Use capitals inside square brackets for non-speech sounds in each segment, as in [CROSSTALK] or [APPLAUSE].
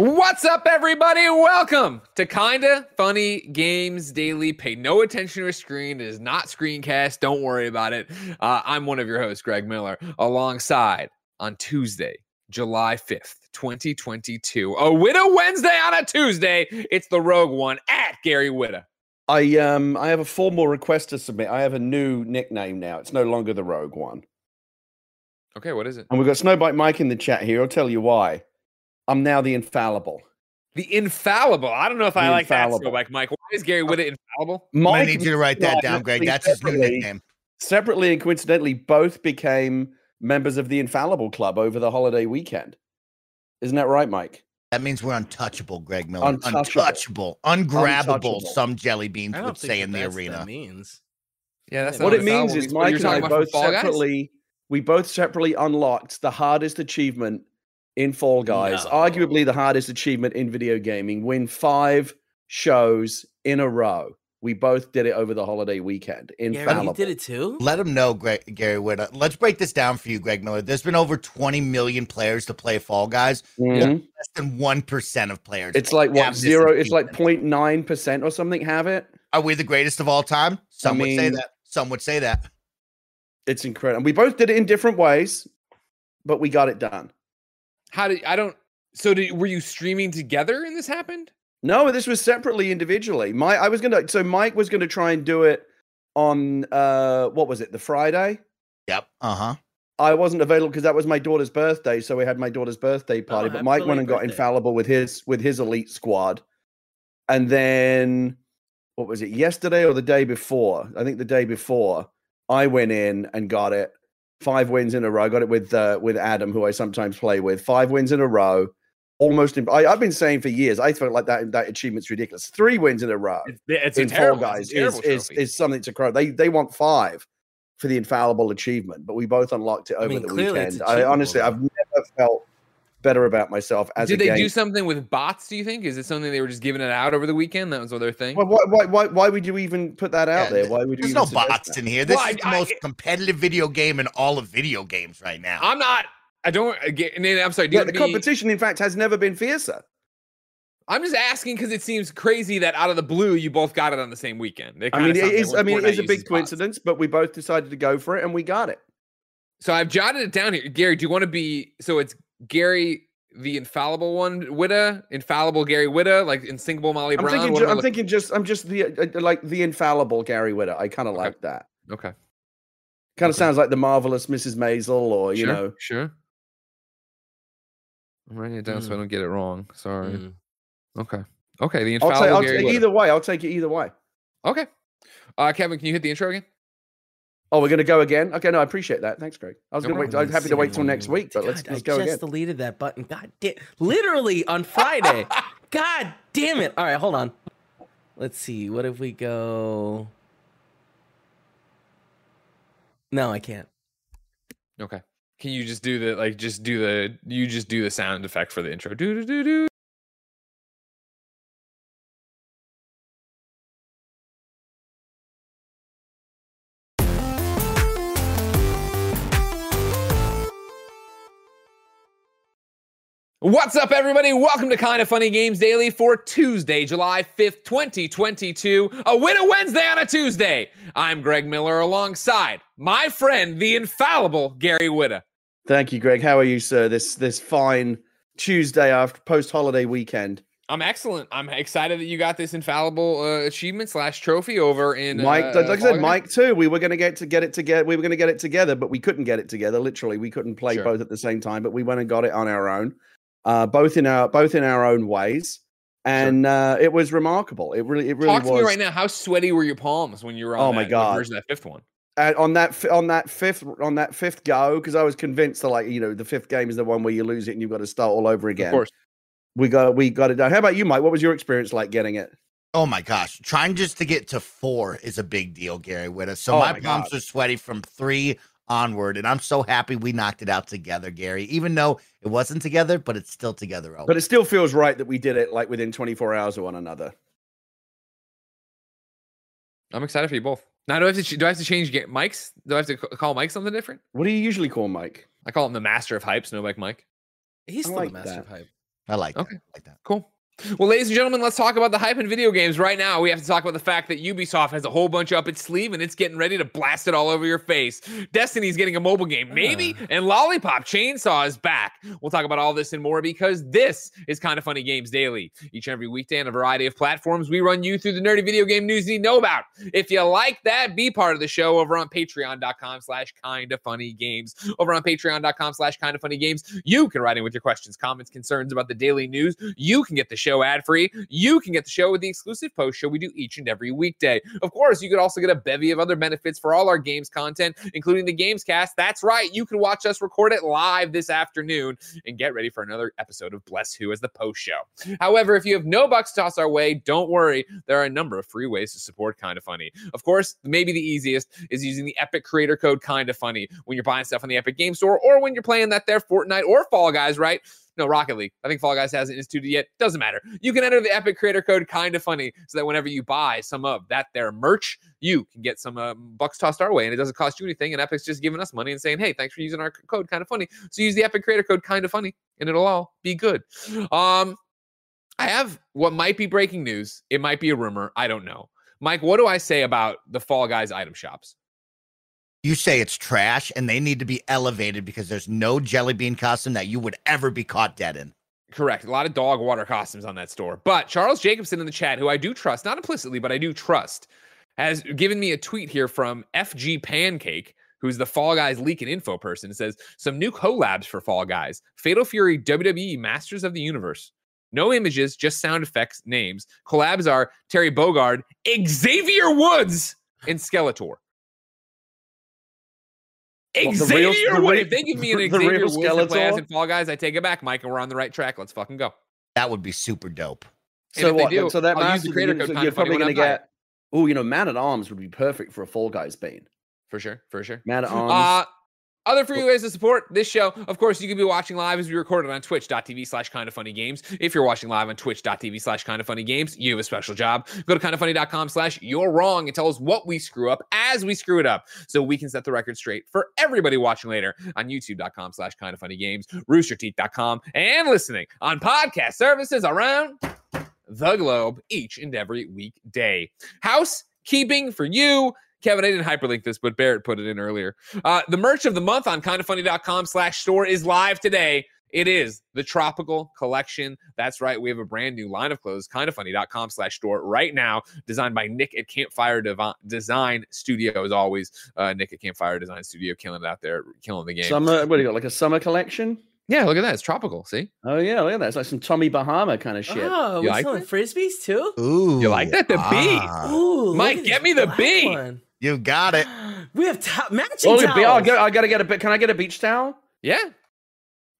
What's up, everybody? Welcome to Kinda Funny Games Daily. Pay no attention to your screen. It is not screencast. Don't worry about it. Uh, I'm one of your hosts, Greg Miller, alongside on Tuesday, July 5th, 2022. A Whitta Wednesday on a Tuesday. It's the Rogue One at Gary Whitta. I um I have a formal request to submit. I have a new nickname now. It's no longer the Rogue One. Okay, what is it? And we've got Snowbike Mike in the chat here. I'll tell you why. I'm now the infallible. The Infallible. I don't know if I The like that. Infallible. So, like, Mike, why is Gary uh, with it infallible? I need you to write that down, Greg. That's his new separately- nickname. Separately and coincidentally, both became members of the Infallible Club over the holiday weekend. Isn't that right, Mike? That means we're untouchable, Greg Miller. Untouchable. Untouchable, ungrabbable. Untouchable. Some jelly beans I would say that in the that's arena. That means Yeah, that's what not it means is What Mike and I talking about from both Fall Guys? separately we both separately unlocked the hardest achievement in Fall Guys, No. arguably the hardest achievement in video gaming. Win five shows in a row. We both did it over the holiday weekend. Gary, Infallible. you did it too. Let him know, Greg, Gary Whitta. Let's break this down for you, Greg Miller. There's been over 20 million players to play Fall Guys. Mhm. Less than 1% of players. It's like what zero? It's like achievement. 0.9 percent or something. Have it? Are we the greatest of all time? Some would say that. Some would say that. It's incredible. We both did it in different ways, but we got it done. How did I don't? So, did, were you streaming together and this happened? No, this was separately, individually. My, I was gonna. So Mike was gonna try and do it on uh, what was it? The Friday. Yep. Uh huh. I wasn't available because that was my daughter's birthday, so we had my daughter's birthday party. but Mike went and got birthday. infallible with his with his elite squad, and then what was it? Yesterday or the day before? I think the day before. I went in and got it. Five wins in a row. I got it with uh, with Adam, who I sometimes play with. Five wins in a row. Almost. In, I, I've been saying for years. I felt like that that achievement's ridiculous. Three wins in a row It's, it's in a terrible, Fall it's Guys a terrible is, is trophy. is something to crow. They they want five for the infallible achievement, but we both unlocked it over mean, the weekend. I honestly, I've never felt better about myself as a Did a they game. do something with bots? Do you think is it something they were just giving it out over the weekend? That was what their thing. Why, why, why, why, why would you even put that out Yeah, there? Why would you? There's even no bots that? in here. This Well, is I- the I- most competitive video game in all of video games right now. I'm not. I don't. Again, I'm sorry. Do Yeah, you the want me- competition, in fact, has never been fiercer. I'm just asking because it seems crazy that out of the blue you both got it on the same weekend. I mean, kinda it sounds is. like I mean, it is a big uses bots. coincidence, but we both decided to go for it, and we got it. So I've jotted it down here. Gary, do you want to be? So it's Gary, the infallible one, Whitta, infallible Gary Whitta, like insinkable Molly I'm Brown. thinking. Ju- I'm look- thinking just. I'm just the uh, like the infallible Gary Whitta. I kind of Okay. like that. Okay. Kind of Okay. sounds like the marvelous Mrs. Maisel, or you sure, know. Sure. I'm writing it down so I don't get it wrong. Sorry. Mm. Okay. Okay. The I'll infallible take, I'll Gary either way. I'll take it either way. Okay. Uh, Kevin, can you hit the intro again? Oh, we're gonna go again. Okay, no, I appreciate that. Thanks, Greg. I was No gonna wait. I'm happy to wait till next week, but let's let's go again. I just again. deleted that button. God damn! Literally on Friday. [LAUGHS] God damn it! All right, hold on. Let's see. What if we go? No, I can't. Okay. Can you just do the like just do the you just do the sound effect for the intro? Do do do do. What's up, everybody? Welcome to Kind of Funny Games Daily for Tuesday, July 5th, 2022. A Whitta Wednesday on a Tuesday. I'm Greg Miller alongside my friend, the infallible Gary Whitta. Thank you, Greg. How are you, sir? This this fine Tuesday after post holiday weekend. I'm excellent. I'm excited that you got this infallible uh, achievement slash trophy over in Mike, uh, like I said, Mike too. We were going to get to get it together. We were going to get it together, but we couldn't get it together. Literally, we couldn't play Sure. both at the same time. But we went and got it on our own, uh, both in our both in our own ways, and uh, it was remarkable. It really, it really Talk to was. me right now. How sweaty were your palms when you were on Oh my that, God. version that fifth one? uh, on that on that fifth on that fifth go because I was convinced that like you know the fifth game is the one where you lose it and you've got to start all over again. Of course. We got we got it done. How about you, Mike? What was your experience like getting it? Oh my gosh, trying just to get to four is a big deal, Gary Whitta. So Oh my, my palms are sweaty from three onward, and I'm so happy we knocked it out together, Gary. Even though it wasn't together, but it's still together. Oh, But it still feels right that we did it like within 24 hours of one another. I'm excited for you both. Now, do I have to ch- do I have to change ga- mics? Do I have to c- call Mike something different? What do you usually call Mike? I call him the master of hypes, no Mike Mike. He's I still like the master that. of hype. I like Okay. that. I like that. Cool. Well, ladies and gentlemen, let's talk about the hype in video games right now. We have to talk about the fact that Ubisoft has a whole bunch up its sleeve and it's getting ready to blast it all over your face. Destiny's getting a mobile game, maybe, and Lollipop Chainsaw is back. We'll talk about all this and more because this is kind of funny games daily. Each and every weekday on a variety of platforms, we run you through the nerdy video game news you need to know about. If you like that, be part of the show over on patreon.com slash kind of funny games. Over on patreon.com slash kind of funny games, you can write in with your questions, comments, concerns about the daily news. You can get the show ad free. You can get the show with the exclusive post show we do each and every weekday. Of course, you could also get a bevy of other benefits for all our games content, including the Games Cast. That's right. You can watch us record it live this afternoon and get ready for another episode of Bless Who as the post show. However, if you have no bucks to toss our way, don't worry. There are a number of free ways to support Kind of Funny. Of course, maybe the easiest is using the Epic creator code Kind of Funny when you're buying stuff on the Epic Game Store or when you're playing that there Fortnite or Fall Guys, right? No, Rocket League. I think Fall Guys hasn't instituted yet. Doesn't matter. You can enter the Epic creator code Kind of Funny so that whenever you buy some of that their merch, you can get some uh, bucks tossed our way, and it doesn't cost you anything. And Epic's just giving us money and saying, "Hey, thanks for using our code Kind of Funny." So use the Epic creator code Kind of Funny, and it'll all be good. Um, I have what might be breaking news. It might be a rumor. I don't know. Mike, what do I say about the Fall Guys item shops? You say it's trash, and they need to be elevated because there's no jelly bean costume that you would ever be caught dead in. Correct. A lot of dog water costumes on that store. But Charles Jacobson in the chat, who I do trust, not implicitly, but I do trust, has given me a tweet here from FG Pancake, who's the Fall Guys leak and info person. It says some new collabs for Fall Guys Fatal Fury, WWE, Masters of the Universe. No images, just sound effects, names. Collabs are Terry Bogard, Xavier Woods, and Skeletor. What, the real- the Woods. real- If they give me an [LAUGHS] the Xavier real Woods to play as in Fall Guys, I take it back, Mike, and we're on the right track. Let's fucking go. That would be super dope. And So if they what? do, so that I'll use the creator code. So you're probably gonna get. Oh, you know, Man at Arms would be perfect for a Fall Guys bean. For sure, for sure. Man at Arms. Uh, other free ways to support this show. Of course, you can be watching live as we record it on twitch.tv slash kind of funny games. If you're watching live on twitch.tv slash kind of funny games, you have a special job. Go to kindoffunny.com slash you're wrong and tell us what we screw up as we screw it up so we can set the record straight for everybody watching later on youtube.com slash kind of funny games, roosterteeth.com, and listening on podcast services around the globe each and every weekday. Housekeeping for you. Kevin, I didn't hyperlink this, but Barrett put it in earlier. Uh, the merch of the month on kindoffunny.com slash store is live today. It is the Tropical Collection. That's right. We have a brand new line of clothes, kindoffunny.com slash store right now, designed by Nick at Campfire Devi- Design Studio, as always. Uh, Nick at Campfire Design Studio, killing it out there, killing the game. Summer, what do you got? Like a summer collection? yeah, look at that. It's tropical. See? Oh, yeah, look at that. It's like some Tommy Bahama kind of shit. Oh, You we like selling it? frisbees too? Ooh, You like that? The beat. ah, Ooh, Mike, get me the black bee. one. You got it. [GASPS] We have top matching Oh, look, towels. I gotta, oh, I gotta get a bit. Can I get a beach towel? Yeah.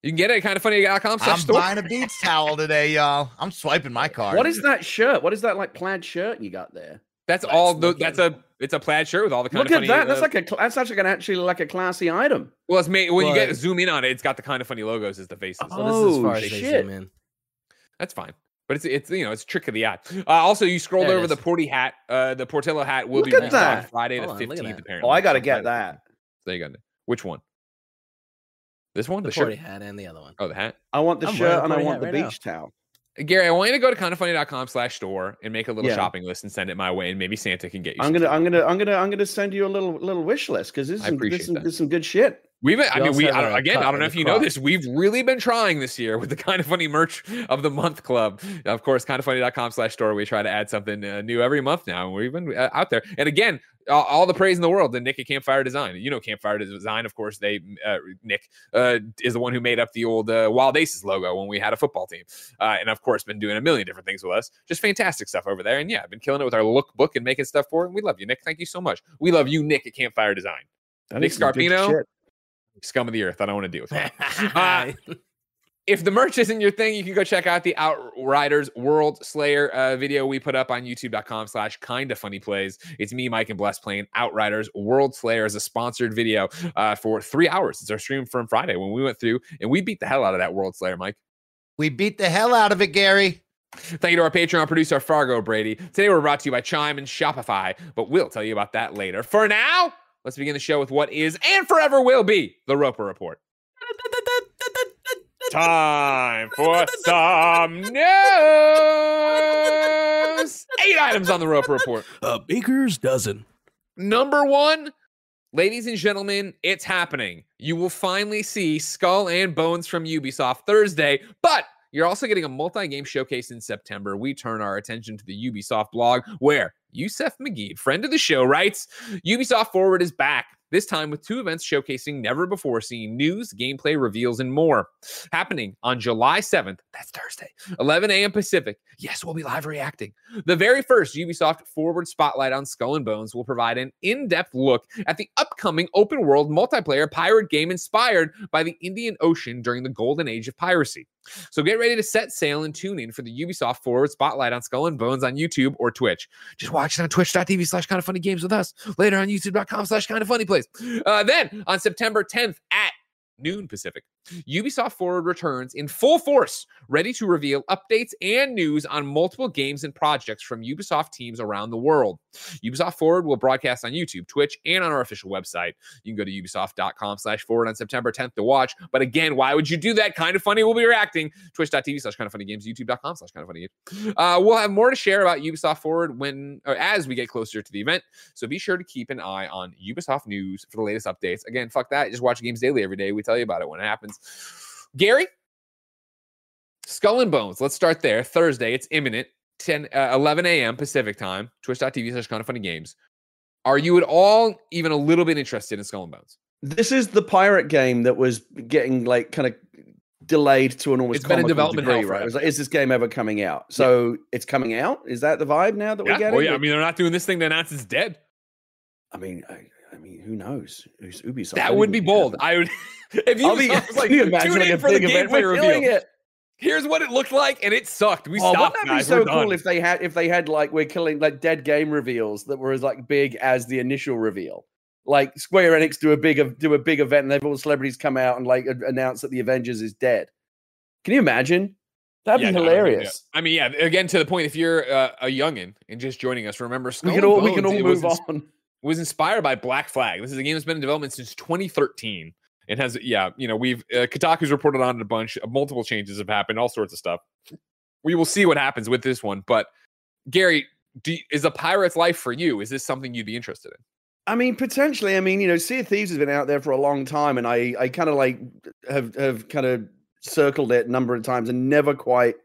You can get it at kindoffunny.com I'm slash store. buying a beach towel today, y'all. I'm swiping my card. What is that shirt? What is that like plaid shirt you got there? That's Let's all. The, that's a. It's a plaid shirt with all the kind Look of at funny. that. That's like a. That's actually an actually like a classy item. Well, it's made when you get zoom in on it. It's got the kind of funny logos as the faces. Oh, so this is as Oh, far as they shit. zoom in. That's fine. But it's it's you know it's trick of the eye. Uh, also, you scrolled There over the. Porty hat. Uh, the Portillo hat will Look be at on that. Friday the Hold on, look at fifteenth. Apparently, Oh, I gotta get that. 15th. There you go. Which one? This one, the, The shirt. Hat and the other one. Oh, the hat. I want the I'm shirt and I want the hat right now. beach towel. Gary, I want you to go to kindoffunny.com slash store and make a little Yeah. shopping list and send it my way, and maybe Santa can get you. I'm gonna. I'm gonna, I'm gonna, I'm gonna send you a little little wish list because this is some, appreciate some, that. there's some good shit. We've been, I We mean, we I again, I don't know if you know this. We've really been trying this year with the kind of funny merch of the month club. Of course, kindoffunny.com slash store. We try to add something uh, new every month now. And we've been uh, out there. And again, all, all the praise in the world to Nick at Campfire Design. You know, Campfire Design, of course, they, uh, Nick uh, is the one who made up the old uh, Wild Aces logo when we had a football team. Uh, and of course, been doing a million different things with us. Just fantastic stuff over there. And yeah, I've been killing it with our lookbook and making stuff for it. And we love you, Nick. Thank you so much. We love you, Nick at Campfire Design. That Nick Scarpino? Scum of the earth. I don't want to deal with that. [LAUGHS] Uh, if the merch isn't your thing, you can go check out the Outriders Worldslayer uh, video we put up on youtube.com slash kinda funny plays. It's me, Mike, and Bless playing Outriders Worldslayer as a sponsored video uh, for three hours. It's our stream from Friday when we went through and we beat the hell out of that Worldslayer, Mike. We beat the hell out of it, Gary. Thank you to our Patreon producer, Fargo Brady. Today we're brought to you by Chime and Shopify, but we'll tell you about that later. For now, let's begin the show with what is and forever will be the Roper Report. Time for some news. Eight items on the Roper Report. a baker's dozen. Number one, ladies and gentlemen, it's happening. You will finally see Skull and Bones from Ubisoft Thursday, but you're also getting a multi game showcase in September. We turn our attention to the Ubisoft blog where Youssef Maguid, friend of the show, writes Ubisoft Forward is back. This time with two events showcasing never before seen news, gameplay reveals, and more. Happening on July 7th, that's Thursday, 11 a.m. Pacific. Yes, we'll be live reacting. The very first Ubisoft Forward Spotlight on Skull and Bones will provide an in depth look at the upcoming open world multiplayer pirate game inspired by the Indian Ocean during the golden age of piracy. So get ready to set sail and tune in for the Ubisoft Forward Spotlight on Skull and Bones on YouTube or Twitch. Just watch it on twitch.tv slash kind of funny games with us. Later on youtube.com slash kind of funny plays. Uh, then on September 10th at noon Pacific, Ubisoft Forward returns in full force, ready to reveal updates and news on multiple games and projects from Ubisoft teams around the world. Ubisoft Forward will broadcast on YouTube, Twitch, and on our official website. You can go to ubisoft.com slash forward on September 10th to watch. But again, why would you do that? Kind of funny. We'll be reacting. Twitch.tv slash kind of funny games, youtube.com slash kind of funny. Uh, we'll have more to share about Ubisoft Forward when as we get closer to the event. So be sure to keep an eye on Ubisoft news for the latest updates. Again, fuck that. Just watch Games Daily every day. We tell you about it when it happens. Gary, Skull and Bones. Let's start there. Thursday, it's imminent. 10, uh, 11 a.m. Pacific time. Twitch.tv slash kind of funny games. Are you at all even a little bit interested in Skull and Bones? This is the pirate game that was getting like kind of delayed to an almost It's been in development degree, right? It was like, is this game ever coming out? So it's coming out. Is that the vibe now that we're getting? Well, yeah. I mean, they're not doing this thing to announce it's dead. I mean, I, I mean, who knows? Who's Ubisoft? That would be bold. I would. [LAUGHS] If you be, [LAUGHS] was like, [LAUGHS] you imagine tune like in a for the gameplay reveal. it. Here's what it looked like, and it sucked. We Oh, stopped. wouldn't that guys. be so cool if they had if they had like we're killing like dead game reveals that were as like big as the initial reveal. Like Square Enix do a big do a big event and they've all celebrities come out and like announce that the Avengers is dead. Can you imagine? That'd Yeah, be no, I mean, yeah. hilarious. I mean, yeah. Again, to the point, if you're uh, a youngin and just joining us, remember Skull We can all we can all move ins- was inspired by Black Flag. This is a game that's been in development since 2013. It has, yeah, you know, we've uh, Kotaku's reported on it a bunch. Of multiple changes have happened, all sorts of stuff. We will see what happens with this one. But Gary, is a pirate's life for you? Is this something you'd be interested in? I mean, potentially. I mean, you know, Sea of Thieves has been out there for a long time, and I, I kind of like have have kind of circled it a number of times and never quite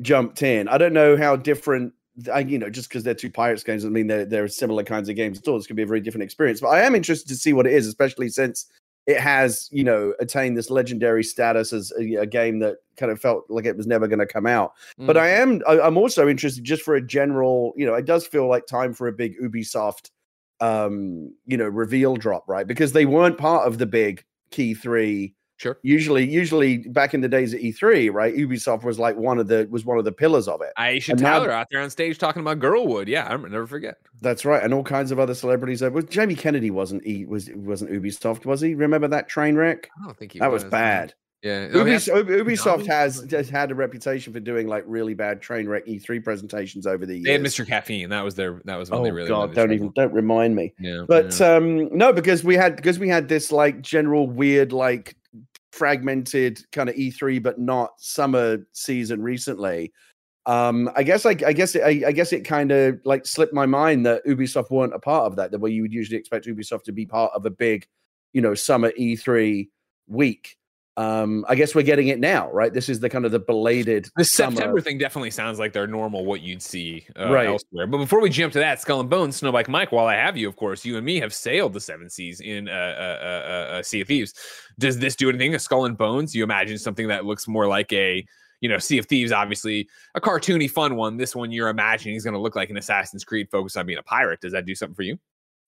jumped in. I don't know how different. I, you know, just because they're two pirates games doesn't mean they're they're similar kinds of games at all. It's going to be a very different experience. But I am interested to see what it is, especially since it has, you know, attained this legendary status as a, a game that kind of felt like it was never going to come out. But I am I, I'm also interested just for a general, you know, it does feel like time for a big Ubisoft um, you know, reveal drop, right? Because they weren't part of the big E3. Sure. Usually usually back in the days of E3, right? Ubisoft was like one of the was one of the pillars of it. Aisha and now- Tyler out there on stage talking about Girlwood. Yeah, I never forget. That's right. And all kinds of other celebrities. Uh, well, Jamie Kennedy wasn't he was wasn't Ubisoft, was he? Remember that train wreck? I don't think he That was no. bad. Yeah. Ubis- yeah. Ub- Ubisoft No. has, has had a reputation for doing like really bad train wreck E3 presentations over the years. They had Mr. Caffeine. That was their. That was when Oh they really. God! Don't even don't remind me. Yeah. But yeah. um no, because we had because we had this like general weird like fragmented kind of E3, but not summer season recently. Um, I guess like I guess it, I, I guess it kind of like slipped my mind that Ubisoft weren't a part of that. The way you would usually expect Ubisoft to be part of a big you know summer E3 week. Um, I guess we're getting it now, right? This is the kind of the belated The. September thing definitely sounds like they're normal what you'd see uh, Right. elsewhere. But before we jump to that, Skull and Bones, Snowbike Mike, while I have you, of course, you and me have sailed the seven seas in uh, uh, uh, uh, Sea of Thieves. Does this do anything? A Skull and Bones? You imagine something that looks more like a, you know, Sea of Thieves, obviously a cartoony, fun one. This one you're imagining is going to look like an Assassin's Creed focused on being a pirate. Does that do something for you?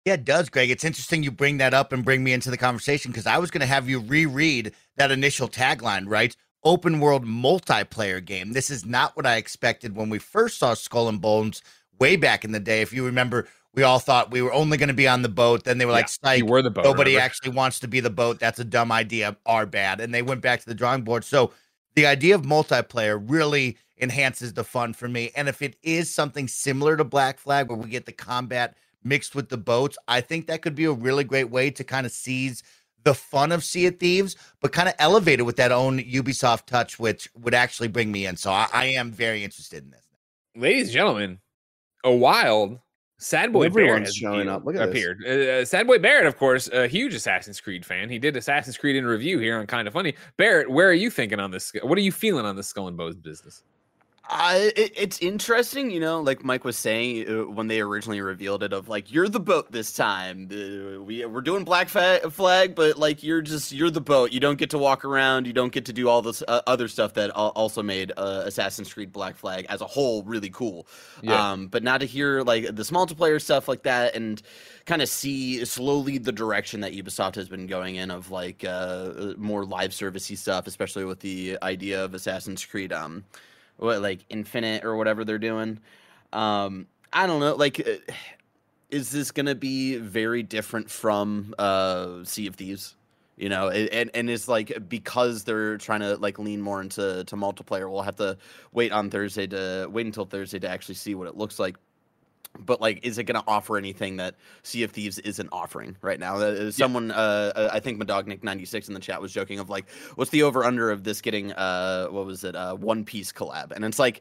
Yeah, it does, Greg. It's interesting you bring that up and bring me into the conversation because I was going to have you reread that initial tagline, right? Open world multiplayer game. This is not what I expected when we first saw Skull and Bones way back in the day. If you remember, we all thought we were only going to be on the boat. Then they were like, Psych, you were the boat. nobody remember? actually wants to be the boat. That's a dumb idea. Our bad. And they went back to the drawing board. So the idea of multiplayer really enhances the fun for me. And if it is something similar to Black Flag, where we get the combat mixed with the boats, I think that could be a really great way to kind of seize the fun of Sea of Thieves, but kind of elevate it with that own Ubisoft touch, which would actually bring me in. So I, I am very interested in this. ladies and gentlemen, a wild Sad Boy Everyone's Barrett has showing up. Look at this. appeared. Uh, Sad Boy Barrett, of course, a huge Assassin's Creed fan. He did Assassin's Creed in review here on Kind of Funny. Barrett, where are you thinking on this? What are you feeling on this Skull and Bones business? Uh, it, it's interesting, you know, like Mike was saying uh, when they originally revealed it, of like you're the boat this time. Uh, we we're doing Black fa- Flag, but like you're just you're the boat. You don't get to walk around. You don't get to do all this uh, other stuff that also made uh, Assassin's Creed Black Flag as a whole really cool. Yeah. Um, but not to hear like this multiplayer stuff like that and kind of see slowly the direction that Ubisoft has been going in of like uh, more live servicey stuff, especially with the idea of Assassin's Creed. Um, what like infinite or whatever they're doing. Um i don't know like uh, is this gonna be very different from uh sea of thieves? You know and and it's like because they're trying to like lean more into to multiplayer we'll have to wait on thursday to wait until thursday to actually see what it looks like but like is it going to offer anything that sea of thieves isn't offering right now? Uh, someone uh uh, i think madognik 96 in the chat was joking of like what's the over under of this getting uh what was it uh one piece collab? And it's like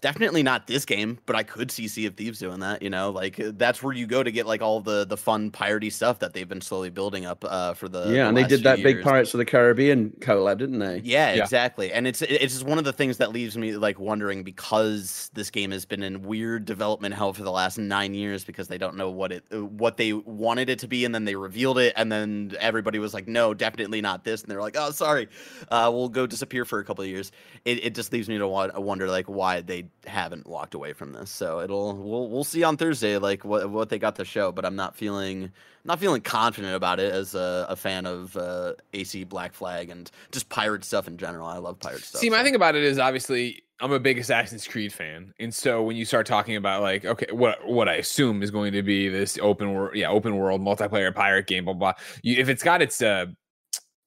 definitely not this game but i could see sea of thieves doing that you know like uh, that's where you go to get like all the the fun piratey stuff that they've been slowly building up uh for the yeah, the and they did that big. Pirates of the Caribbean collab, didn't they? Yeah, Yeah. exactly. And it's it's just one of the things that leaves me like wondering because this game has been in weird development hell for the last nine years because they don't know what it uh, what they wanted it to be, and then they revealed it, and then everybody was like, no, definitely not this, and they're like, oh, sorry, uh, we'll go disappear for a couple of years. It, it just leaves me to wonder like why they haven't walked away from this. So it'll we'll we'll see on Thursday like what what they got to show, but I'm not feeling not feeling confident about it as a, a fan of uh, AC Black Flag and just pirate stuff in general. I love pirate stuff. See, my so- thing about it is obviously I'm a big Assassin's Creed fan, and so when you start talking about like, okay, what what I assume is going to be this open world, yeah, open world multiplayer pirate game, blah blah. blah. You, if it's got its uh,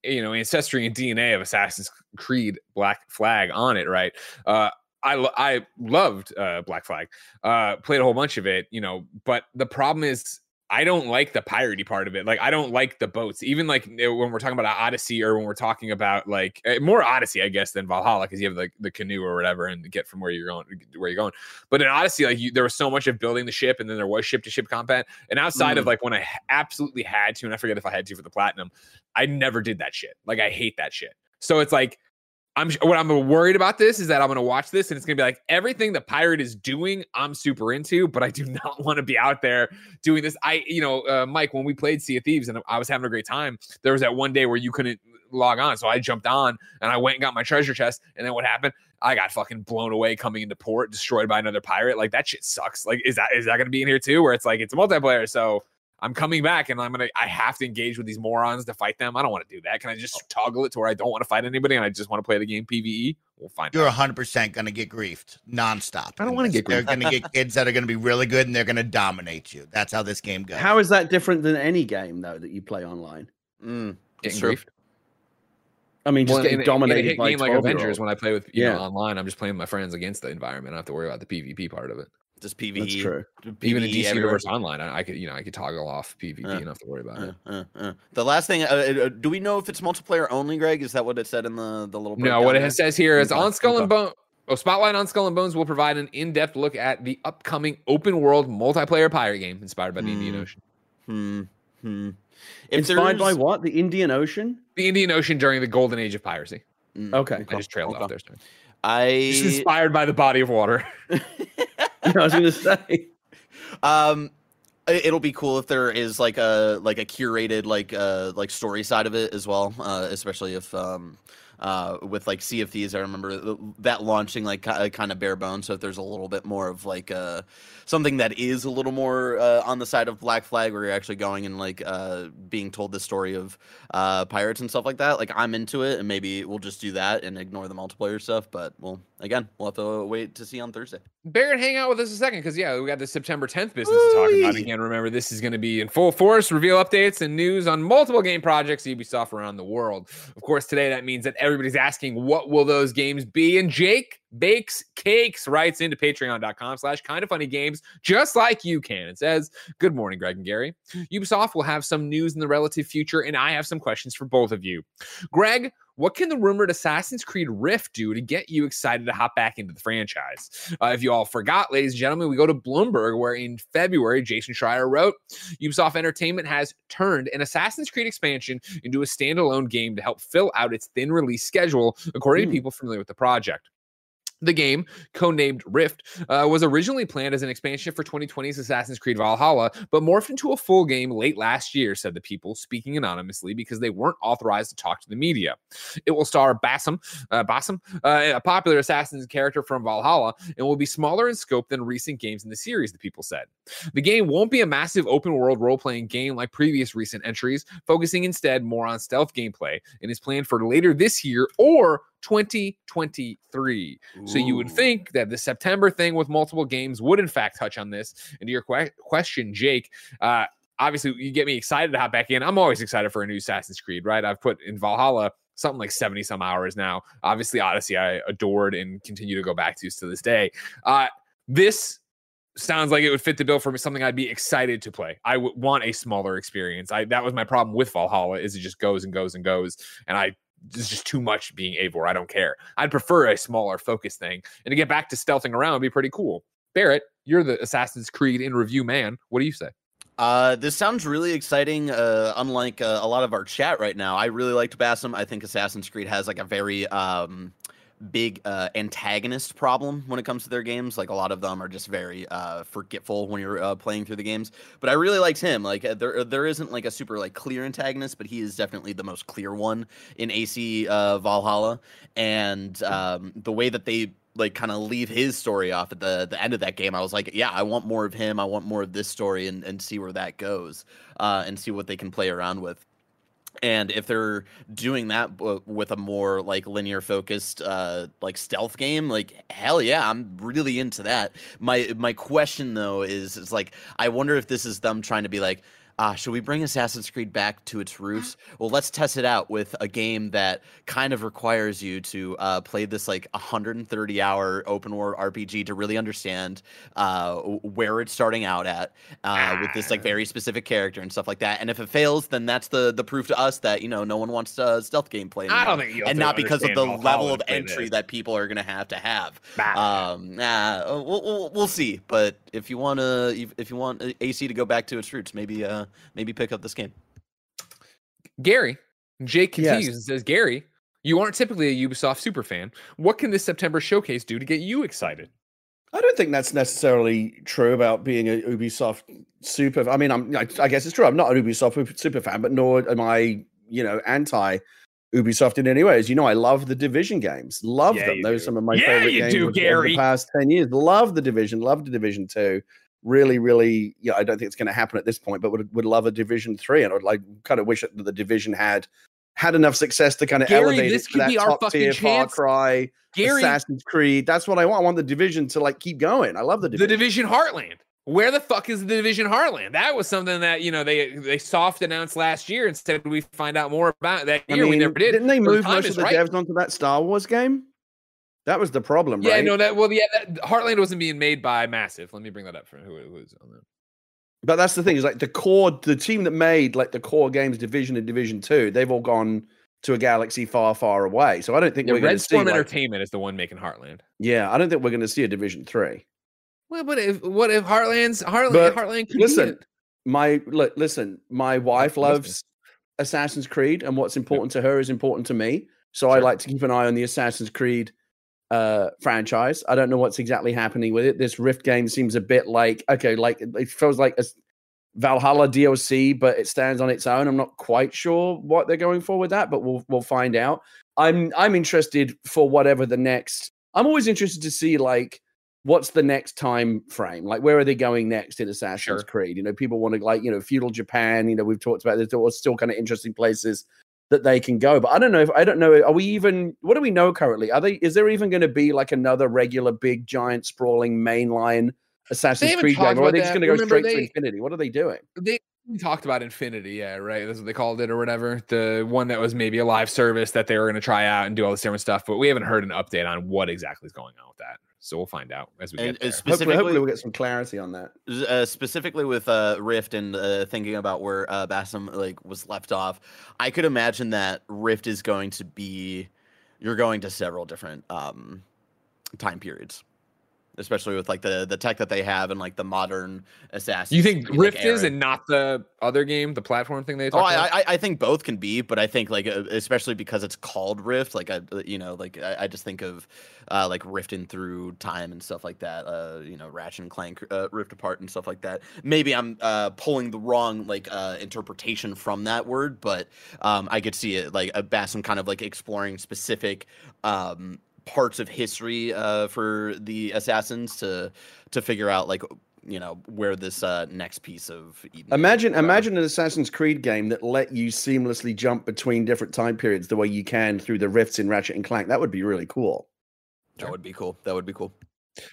you know, ancestry and DNA of Assassin's Creed Black Flag on it, right? Uh, I I loved uh, Black Flag, uh, played a whole bunch of it, you know, but the problem is. I don't like the piratey part of it. Like I don't like the boats. Even like when we're talking about Odyssey or when we're talking about like uh, more Odyssey, I guess, than Valhalla because you have like the canoe or whatever and get from where you're going where you're going. But in Odyssey, like you, there was so much of building the ship and then there was ship to ship combat. And outside of like when I absolutely had to, and I forget if I had to for the platinum, I never did that shit. Like I hate that shit. So it's like I'm what I'm worried about this is that I'm going to watch this and it's going to be like everything the pirate is doing, I'm super into, but I do [LAUGHS] not want to be out there doing this. I, you know, uh, Mike, when we played Sea of Thieves and I was having a great time, there was that one day where you couldn't log on, so I jumped on and I went and got my treasure chest. And then what happened? I got fucking blown away coming into port, destroyed by another pirate. Like that shit sucks. Like, is that is that going to be in here too? Where it's like it's a multiplayer, so. I'm coming back and I'm gonna I have to engage with these morons to fight them. I don't want to do that. Can I just toggle it to where I don't want to fight anybody and I just want to play the game PvE? We'll find You're 100% going to get griefed nonstop. I don't wanna this. get They're griefed. going to get [LAUGHS] kids that are going to be really good and they're going to dominate you. That's how this game goes. How is that different than any game though that you play online? Mm, Getting true. griefed. I mean, just Well, getting in a- in a dominated hit by game like Avengers when I play with you Yeah. know online. I'm just playing with my friends against the environment. I don't have to worry about the PvP part of it. Just PvE. That's true. Even in DC everywhere. Universe [LAUGHS] Online, I, I could you know I could toggle off PvP. Uh, and not have to worry about it. Uh, uh, uh. The last thing, uh, uh, do we know if it's multiplayer only, Greg? Is that what it said in the the little? No, what breakdown it there? says here is Okay, on Skull and. Bone. Oh, Spotlight on Skull and Bones will provide an in-depth look at the upcoming open-world multiplayer pirate game inspired by the Indian Hmm. Ocean. Hmm. Hmm. If Inspired by what? The Indian Ocean? The Indian Ocean during the golden age of piracy. Mm, Okay. I just trailed Okay. off there. sorry. I Just inspired by the body of water. [LAUGHS] [LAUGHS] [LAUGHS] I was to say. um it'll be cool if there is like a like a curated like uh like story side of it as well uh especially if um uh with like sea of thieves i remember that launching like kind of bare bones so if there's a little bit more of like uh something that is a little more uh, on the side of black flag where you're actually going and like uh being told the story of uh pirates and stuff like that like i'm into it and maybe we'll just do that and ignore the multiplayer stuff but well again we'll have to wait to see on thursday Barrett, hang out with us a second because yeah, we got the September 10th business to talk about. Again, remember this is going to be in full force. Reveal updates and news on multiple game projects Ubisoft around the world. Of course, today that means that everybody's asking what will those games be, and Jake bakes cakes writes into Patreon.com/slash Kind of Funny Games just like you can. It says, "Good morning, Greg and Gary. Ubisoft will have some news in the relative future, and I have some questions for both of you. Greg, what can the rumored Assassin's Creed Rift do to get you excited to hop back into the franchise? Uh, if you all forgot, ladies and gentlemen, we go to Bloomberg, where in February, Jason Schreier wrote Ubisoft Entertainment has turned an Assassin's Creed expansion into a standalone game to help fill out its thin release schedule, according Hmm. to people familiar with the project. The game, codenamed Rift, uh, was originally planned as an expansion for 2020's Assassin's Creed Valhalla, but morphed into a full game late last year, said the people, speaking anonymously because they weren't authorized to talk to the media. It will star Basim, uh, Basim, uh, a popular Assassin's character from Valhalla, and will be smaller in scope than recent games in the series, the people said. The game won't be a massive open world role playing game like previous recent entries, focusing instead more on stealth gameplay, and is planned for later this year or 2023. So you would think that the September thing with multiple games would in fact touch on this. And to your que- question, Jake, uh, obviously you get me excited to hop back in. I'm always excited for a new Assassin's Creed, right? I've put in Valhalla something like 70 some hours now. Obviously, Odyssey I adored and continue to go back to to this day. Uh, this sounds like it would fit the bill for me, something I'd be excited to play. I would want a smaller experience. I that was my problem with Valhalla is it just goes and goes and goes, and I it's just too much being Eivor. I don't care. I'd prefer a smaller focus thing, and to get back to stealthing around would be pretty cool. Barrett, you're the Assassin's Creed in review man. What do you say? Uh, this sounds really exciting. Uh, unlike uh, a lot of our chat right now, I really liked Basim. I think Assassin's Creed has like a very um, big uh, antagonist problem when it comes to their games. Like a lot of them are just very uh, forgetful when you're uh, playing through the games. But I really liked him. Like uh, there, there isn't like a super like clear antagonist, but he is definitely the most clear one in AC uh, Valhalla. And um, the way that they like kind of leave his story off at the the end of that game i was like yeah i want more of him i want more of this story and, and see where that goes uh, and see what they can play around with and if they're doing that with a more like linear focused uh like stealth game like hell yeah i'm really into that. My my question though is is like i wonder if this is them trying to be like ah, should we bring Assassin's Creed back to its roots? Well, let's test it out with a game that kind of requires you to uh, play this like 130 hour open world RPG to really understand uh, where it's starting out at uh, with this like very specific character and stuff like that. And if it fails, then that's the the proof to us that you know no one wants uh, stealth gameplay. I don't think you and not because of the level of entry this. that people are going to have to have. Bah. Um, nah, we'll, we'll, we'll see. But if you want to, if you want AC to go back to its roots, maybe uh, maybe pick up this game. Gary, Jake Yes. continues and says, Gary, you aren't typically a Ubisoft super fan. What can this September showcase do to get you excited? I don't think that's necessarily true about being a Ubisoft super. I mean, I'm. I, I guess it's true. I'm not an Ubisoft super fan, but nor am I, you know, anti Ubisoft in any ways. You know, I love the Division games. Love Yeah, them. you Those are some of my Yeah, favorite you games do, of- of Gary. the past ten years. Love the Division. Love the Division Two. Really, really. Yeah, I don't think it's going to happen at this point, but would would love a Division Three, and I'd like kind of wish that the Division had had enough success to kind of Gary, elevate this it to could that be our top fucking tier Far chance. Cry. Gary, Assassin's Creed. That's what I want. I want the division to like keep going. I love the division. the division. Heartland. Where the fuck is the Division Heartland? That was something that you know they they soft announced last year. Instead, we find out more about that I year. we never did. Didn't they The move most of the right. devs onto that Star Wars game? That was the problem, right? Yeah, right? no, that well, yeah, that, Heartland wasn't being made by Massive. Let me bring that up for who is on that. But that's the thing is like the core, the team that made like the core games, Division and Division Two, they've all gone to a galaxy far, far away. So I don't think Yeah, we're going Red to see. Storm like- Entertainment is the one making Heartland. yeah, I don't think we're going to see a Division Three. Well, but if what if Heartland's Heartland But Heartland Listen, my look, listen, my wife loves Assassin's Creed, and what's important to her is important to me. So I like to keep an eye on the Assassin's Creed uh franchise. I don't know what's exactly happening with it. This Rift game seems a bit like okay, like it- feels like a Valhalla DLC, but it stands on its own. I'm not quite sure what they're going for with that, but we'll we'll find out. I'm I'm interested for whatever the next. I'm always interested to see like what's the next time frame? Like where are they going next in Assassin's Sure. Creed? You know, people want to like you know feudal Japan. You know, we've talked about there's still kind of interesting places that they can go. But I don't know if I don't know. Are we even? What do we know currently? Are they? Is there even going to be like another regular big giant sprawling mainline Assassin's Creed game, or are they just going to go Remember straight to Infinity? What are they doing? They talked about Infinity, yeah, right. That's what they called it or whatever. The one that was maybe a live service that they were going to try out and do all this different stuff, but we haven't heard an update on what exactly is going on with that. So we'll find out as we And get there. it's Hopefully, hopefully, we'll get some clarity on that. uh, specifically with uh, Rift and uh, thinking about where uh, Basim like was left off, I could imagine that Rift is going to be you're going to several different um, time periods, especially with like the the tech that they have and like the modern assassin. you think like, Rift is and not the other game, the platform thing they Oh, talked I, about? I I think both can be, but I think like uh, especially because it's called Rift, like I you know like I, I just think of uh, like rifting through time and stuff like that. Uh, you know, Ratchet and Clank uh, rift apart and stuff like that. Maybe I'm uh, pulling the wrong like uh, interpretation from that word, but um, I could see it like a Basim kind of like exploring specific um, parts of history uh, for the assassins to to figure out like you know where this uh, next piece of Eden Imagine, whatever. imagine an Assassin's Creed game that let you seamlessly jump between different time periods the way you can through the rifts in Ratchet and Clank. That would be really cool. That would be cool. That would be cool.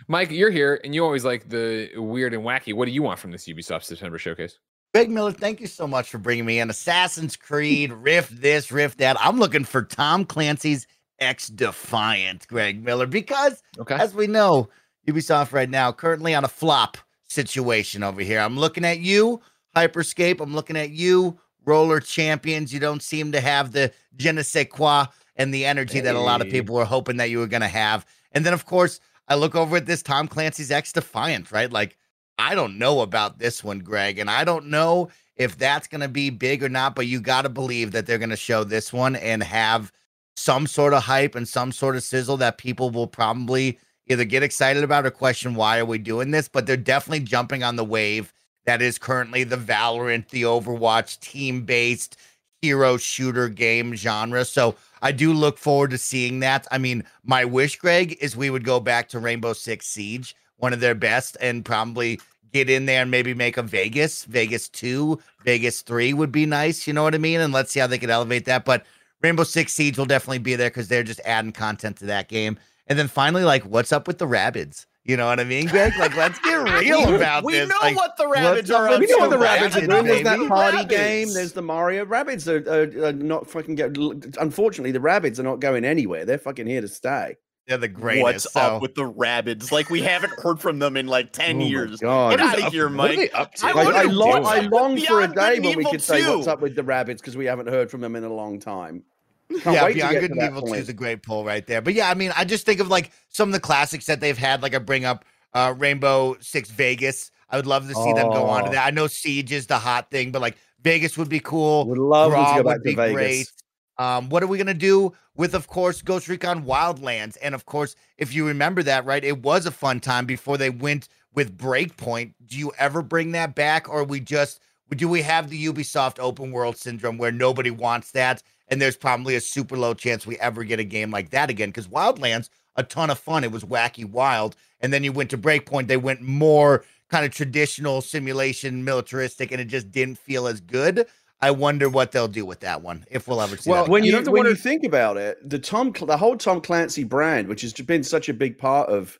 Mike, you're here and you always like the weird and wacky. What do you want from this Ubisoft September showcase? Greg Miller, thank you so much for bringing me in. Assassin's Creed, Rift this, Rift that. I'm looking for Tom Clancy's X Defiant, Greg Miller, because Okay. as we know, Ubisoft right now currently on a flop situation over here. I'm looking at you, Hyperscape. I'm looking at you, Roller Champions. You don't seem to have the je ne sais quoi and the energy that a lot of people were hoping that you were going to have. And then, of course, I look over at this Tom Clancy's X Defiant, right? Like, I don't know about this one, Greg, and I don't know if that's going to be big or not, but you got to believe that they're going to show this one and have some sort of hype and some sort of sizzle that people will probably either get excited about or question why are we doing this, but they're definitely jumping on the wave that is currently the Valorant, the Overwatch team-based hero shooter game genre. So I do look forward to seeing that. I mean, my wish, Greg, is we would go back to Rainbow Six Siege, one of their best, and probably get in there and maybe make a Vegas, Vegas 2, Vegas 3 would be nice. You know what I mean? And let's see how they could elevate that. But Rainbow Six Siege will definitely be there because they're just adding content to that game. And then finally, like, what's up with the Rabbids? You know what I mean, Greg? Like, let's get [LAUGHS] real about we this. know Like, what the Rabbids are up up we know what the so Rabbids are Rabbids, doing. There's that baby. party Rabbids. game. There's the Mario Rabbids. Are, are, are not fucking get. Unfortunately, the Rabbids are not going anywhere. They're fucking here to stay. They're the greatest. What's so- up with the Rabbids? Like we haven't heard from them in like ten Oh years. God. Get out of up- here, what are Mike. they up to? I I, I, long, I long for a Beyond day when we could Evil say what's up with the Rabbids because we haven't heard from them in a long time. Can't yeah, wait to Beyond Good and that Evil 2 point. is a great pull right there. But yeah, I mean, I just think of like some of the classics that they've had. Like I bring up uh, Rainbow Six Vegas. I would love to see them go on to Oh. that. I know Siege is the hot thing, but like Vegas would be cool. Would love them to Raw go would back to be Vegas. great. Um, what are we gonna do with, of course, Ghost Recon Wildlands? And of course, if you remember that, right, it was a fun time before they went with Breakpoint. Do you ever bring that back, or we just do we have the Ubisoft open world syndrome where nobody wants that, and there's probably a super low chance we ever get a game like that again? Because Wildlands, a ton of fun. It was wacky, wild, and then you went to Breakpoint. They went more kind of traditional simulation, militaristic, and it just didn't feel as good. I wonder what they'll do with that one if we'll ever see. Well, that when You you, have to when wonder- you think about it, the Tom the whole Tom Clancy brand, which has been such a big part of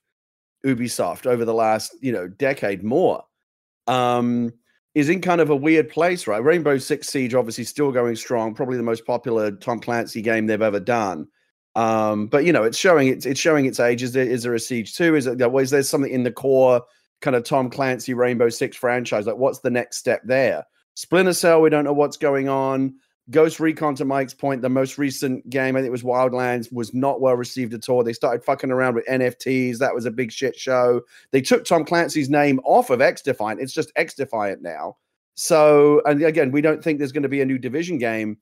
Ubisoft over the last you know decade more, um, is in kind of a weird place, right? Rainbow Six Siege obviously still going strong, probably the most popular Tom Clancy game they've ever done. Um, but you know, it's showing it's it's showing its age. Is there is there a Siege two? Is it is there something in the core kind of Tom Clancy Rainbow Six franchise? Like, what's the next step there? Splinter Cell, we don't know what's going on. Ghost Recon, to Mike's point, the most recent game, I think it was Wildlands, was not well received at all. They started fucking around with NFTs. That was a big shit show. They took Tom Clancy's name off of X Defiant. It's just X Defiant now. So, and again, we don't think there's going to be a new division game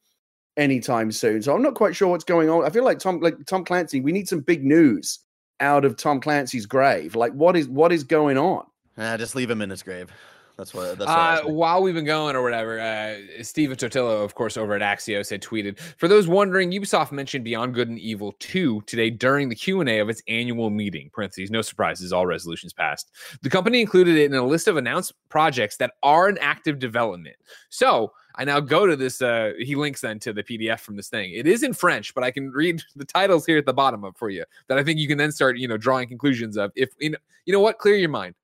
anytime soon. So I'm not quite sure what's going on. I feel like Tom, like Tom Clancy, we need some big news out of Tom Clancy's grave. Like, what is what is going on? Ah, just leave him in his grave. That's what. That's what Uh, while we've been going or whatever, uh, Stephen Totilo, of course, over at Axios had tweeted, for those wondering, Ubisoft mentioned Beyond Good and Evil 2 today during the Q&A of its annual meeting. Parentheses, no surprises, all resolutions passed. The company included it in a list of announced projects that are in active development. So I now go to this, uh, he links then to the PDF from this thing. It is in French, but I can read [LAUGHS] the titles here at the bottom of for you that I think you can then start, you know, drawing conclusions of. If, you know, you know what, clear your mind.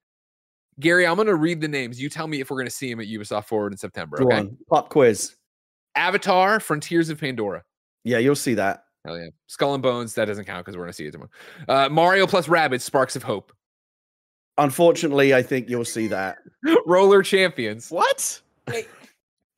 Gary, I'm going to read the names. You tell me if we're going to see him at Ubisoft Forward in September. Go Okay. on, pop quiz. Avatar, Frontiers of Pandora. Yeah, you'll see that. Hell yeah. Skull and Bones, that doesn't count because we're going to see it tomorrow. Uh, Mario plus Rabbids, Sparks of Hope. Unfortunately, I think you'll see that. [LAUGHS] Roller Champions. what? Wait,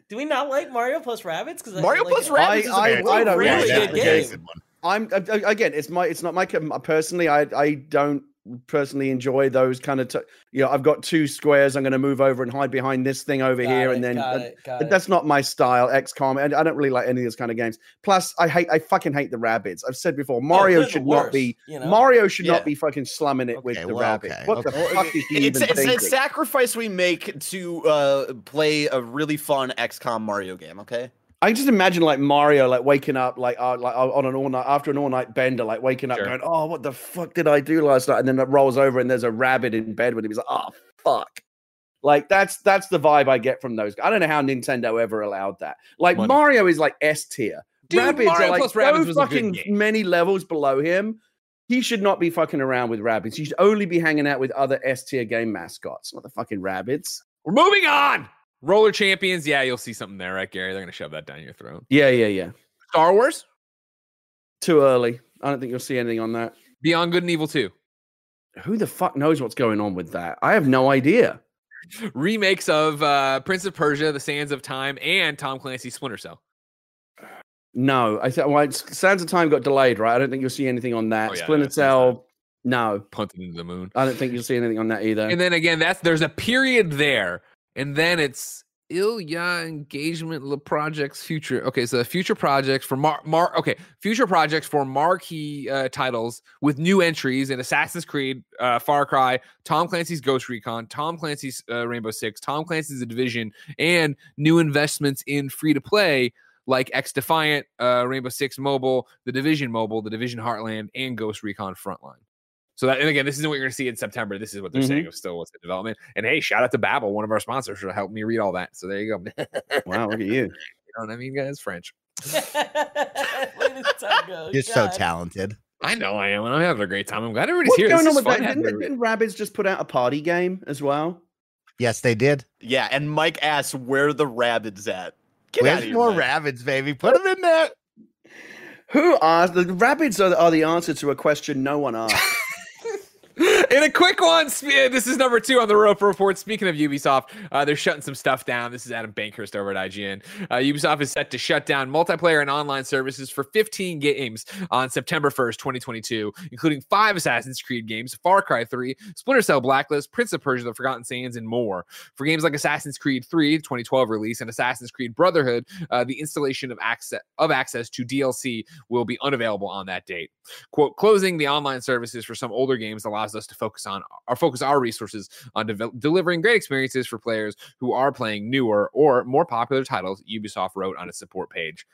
do we not like Mario plus Rabbits? Because Mario plus I- Rabbids is a I- really, I don't really like good that. game. I'm uh, again. It's my. It's not my. Personally, I. I don't personally enjoy those kind of. T- you know, I've got two squares. I'm going to move over and hide behind this thing over here, and then got it, got But it. that's not my style. XCOM, and I don't really like any of those kind of games. Plus, I hate, I fucking hate the rabbits. I've said before, Mario Oh, they're the should not be. you know? Mario should Yeah. not be fucking slumming it with the well, rabbit. okay, What the fuck is he It's, even it's a sacrifice we make to uh, play a really fun XCOM Mario game. Okay. I can just imagine like Mario, like waking up, like uh, like uh, on an all night after an all night bender, like waking up, Sure. going, "Oh, what the fuck did I do last night?" And then it rolls over, and there's a rabbit in bed with him. He's like, "Oh, fuck." Like that's that's the vibe I get from those. I don't know how Nintendo ever allowed that. Like Money. Mario is like S tier. Dude, Rabbids Mario are like plus so Rabbids was fucking many levels below him. He should not be fucking around with rabbits. He should only be hanging out with other S tier game mascots, not the fucking rabbits. We're moving on. Roller Champions. Yeah, you'll see something there, right, Gary? They're going to shove that down your throat. Yeah, yeah, yeah. Star Wars, Too early. I don't think you'll see anything on that. Beyond Good and Evil 2. Who the fuck knows what's going on with that? I have no idea. [LAUGHS] Remakes of uh, Prince of Persia, The Sands of Time, and Tom Clancy's Splinter Cell. [SIGHS] No, I said well, Sands of Time got delayed, right? I don't think you'll see anything on that. Oh, yeah, Splinter not. Cell, no, Punted into the moon. I don't think you'll see anything on that either. And then again, that's there's a period there, and then it's Ilya engagement Le projects future. Okay, so future projects for Mar, Mar okay, future projects for marquee uh, titles with new entries in Assassin's Creed, uh, Far Cry, Tom Clancy's Ghost Recon, Tom Clancy's uh, Rainbow Six, Tom Clancy's The Division, and new investments in free to play like X Defiant, uh, Rainbow Six Mobile, The Division Mobile, The Division Heartland, and Ghost Recon Frontline. So that, and again, this isn't what you're going to see in September. This is what they're mm-hmm. saying of still what's in development. And hey, shout out to Babbel, one of our sponsors, for helping me read all that. So there you go. [LAUGHS] wow, look at you. You know what I mean, guys? French. [LAUGHS] Look at time. You're so talented. I know I am, and I'm having a great time. I'm glad everybody's What's here. going This on with fun that? having Didn't, everybody- didn't Rabbids just put out a party game as well? Yes, they did. Yeah, and Mike asks where the rabbits at. Get Where's outta here, more Mike. rabbits, baby? Put them in there. Who asked? The Rabbids are, are the answer to a question no one asked. In a quick one, uh, this is number two on the Roper Report. Speaking of Ubisoft, uh, they're shutting some stuff down. This is Adam Bankhurst over at IGN. Uh, Ubisoft is set to shut down multiplayer and online services for 15 games on September 1st, 2022, including five Assassin's Creed games, Far Cry 3, Splinter Cell Blacklist, Prince of Persia: The Forgotten Sands, and more. For games like Assassin's Creed 3, 2012 release, and Assassin's Creed Brotherhood, uh, the installation of access of access to DLC will be unavailable on that date. Quote, closing the online services for some older games allows us to focus on our focus our resources on devel- delivering great experiences for players who are playing newer or more popular titles, Ubisoft wrote on its support page.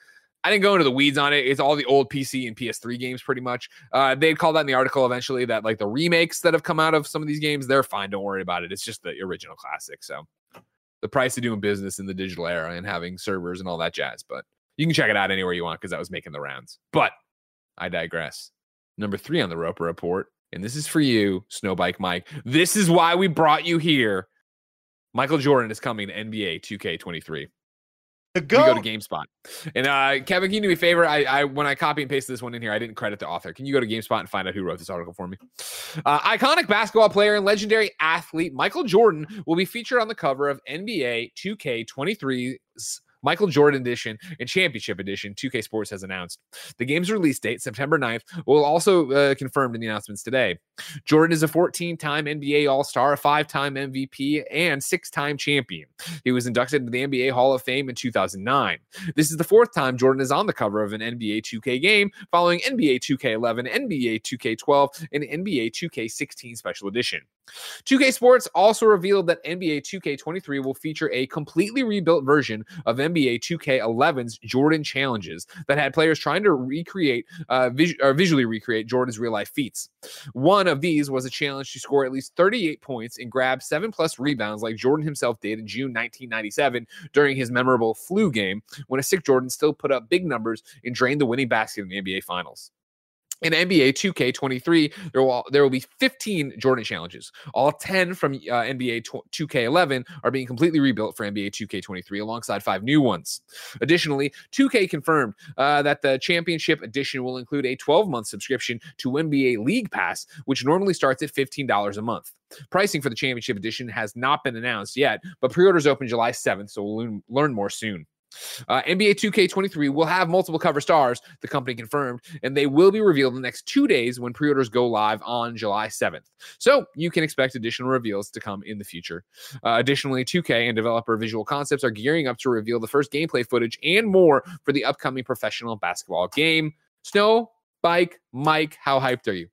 I didn't go into the weeds on it. It's all the old PC and PS3 games, pretty much. Uh, they called that in the article eventually that like the remakes that have come out of some of these games, they're fine. Don't worry about it. It's just the original classic. So the price of doing business in the digital era and having servers and all that jazz. But you can check it out anywhere you want because that was making the rounds. But I digress. Number three on the Roper Report, and this is for you, Snowbike Mike. This is why we brought you here. Michael Jordan is coming to NBA 2K23. The You go to. GameSpot. And uh, Kevin, can you do me a favor? I, I when I copy and paste this one in here, I didn't credit the author. Can you go to GameSpot and find out who wrote this article for me? Uh, iconic basketball player and legendary athlete Michael Jordan will be featured on the cover of NBA 2K23's Michael Jordan Edition, and Championship Edition, 2K Sports has announced. The game's release date, September 9th, will also uh, confirmed in the announcements today. Jordan is a 14 time NBA All Star, a five time MVP, and six time champion. He was inducted into the NBA Hall of Fame in 2009. This is the fourth time Jordan is on the cover of an NBA 2K game, following NBA 2K11, NBA 2K12, and NBA 2K16 Special Edition. 2K Sports also revealed that NBA 2K23 will feature a completely rebuilt version of NBA 2K11's Jordan Challenges that had players trying to recreate, uh, vis- or visually recreate Jordan's real life feats. One of these was a challenge to score at least 38 points and grab seven plus rebounds like Jordan himself did in June 1997 during his memorable flu game when a sick Jordan still put up big numbers and drained the winning basket in the NBA Finals. In NBA 2K23, there will there will be 15 Jordan challenges. All 10 from uh, NBA 2K11 are being completely rebuilt for NBA 2K23, alongside five new ones. Additionally, 2K confirmed uh, that the Championship Edition will include a 12-month subscription to NBA League Pass, which normally starts at $15 a month. Pricing for the Championship Edition has not been announced yet, but pre-orders open July 7th, so we'll learn more soon. Uh, NBA 2K23 will have multiple cover stars, the company confirmed, and they will be revealed in the next two days when pre orders go live on July 7th. So you can expect additional reveals to come in the future. Uh, additionally, 2K and developer Visual Concepts are gearing up to reveal the first gameplay footage and more for the upcoming professional basketball game. Snow, Bike, Mike, how hyped are you?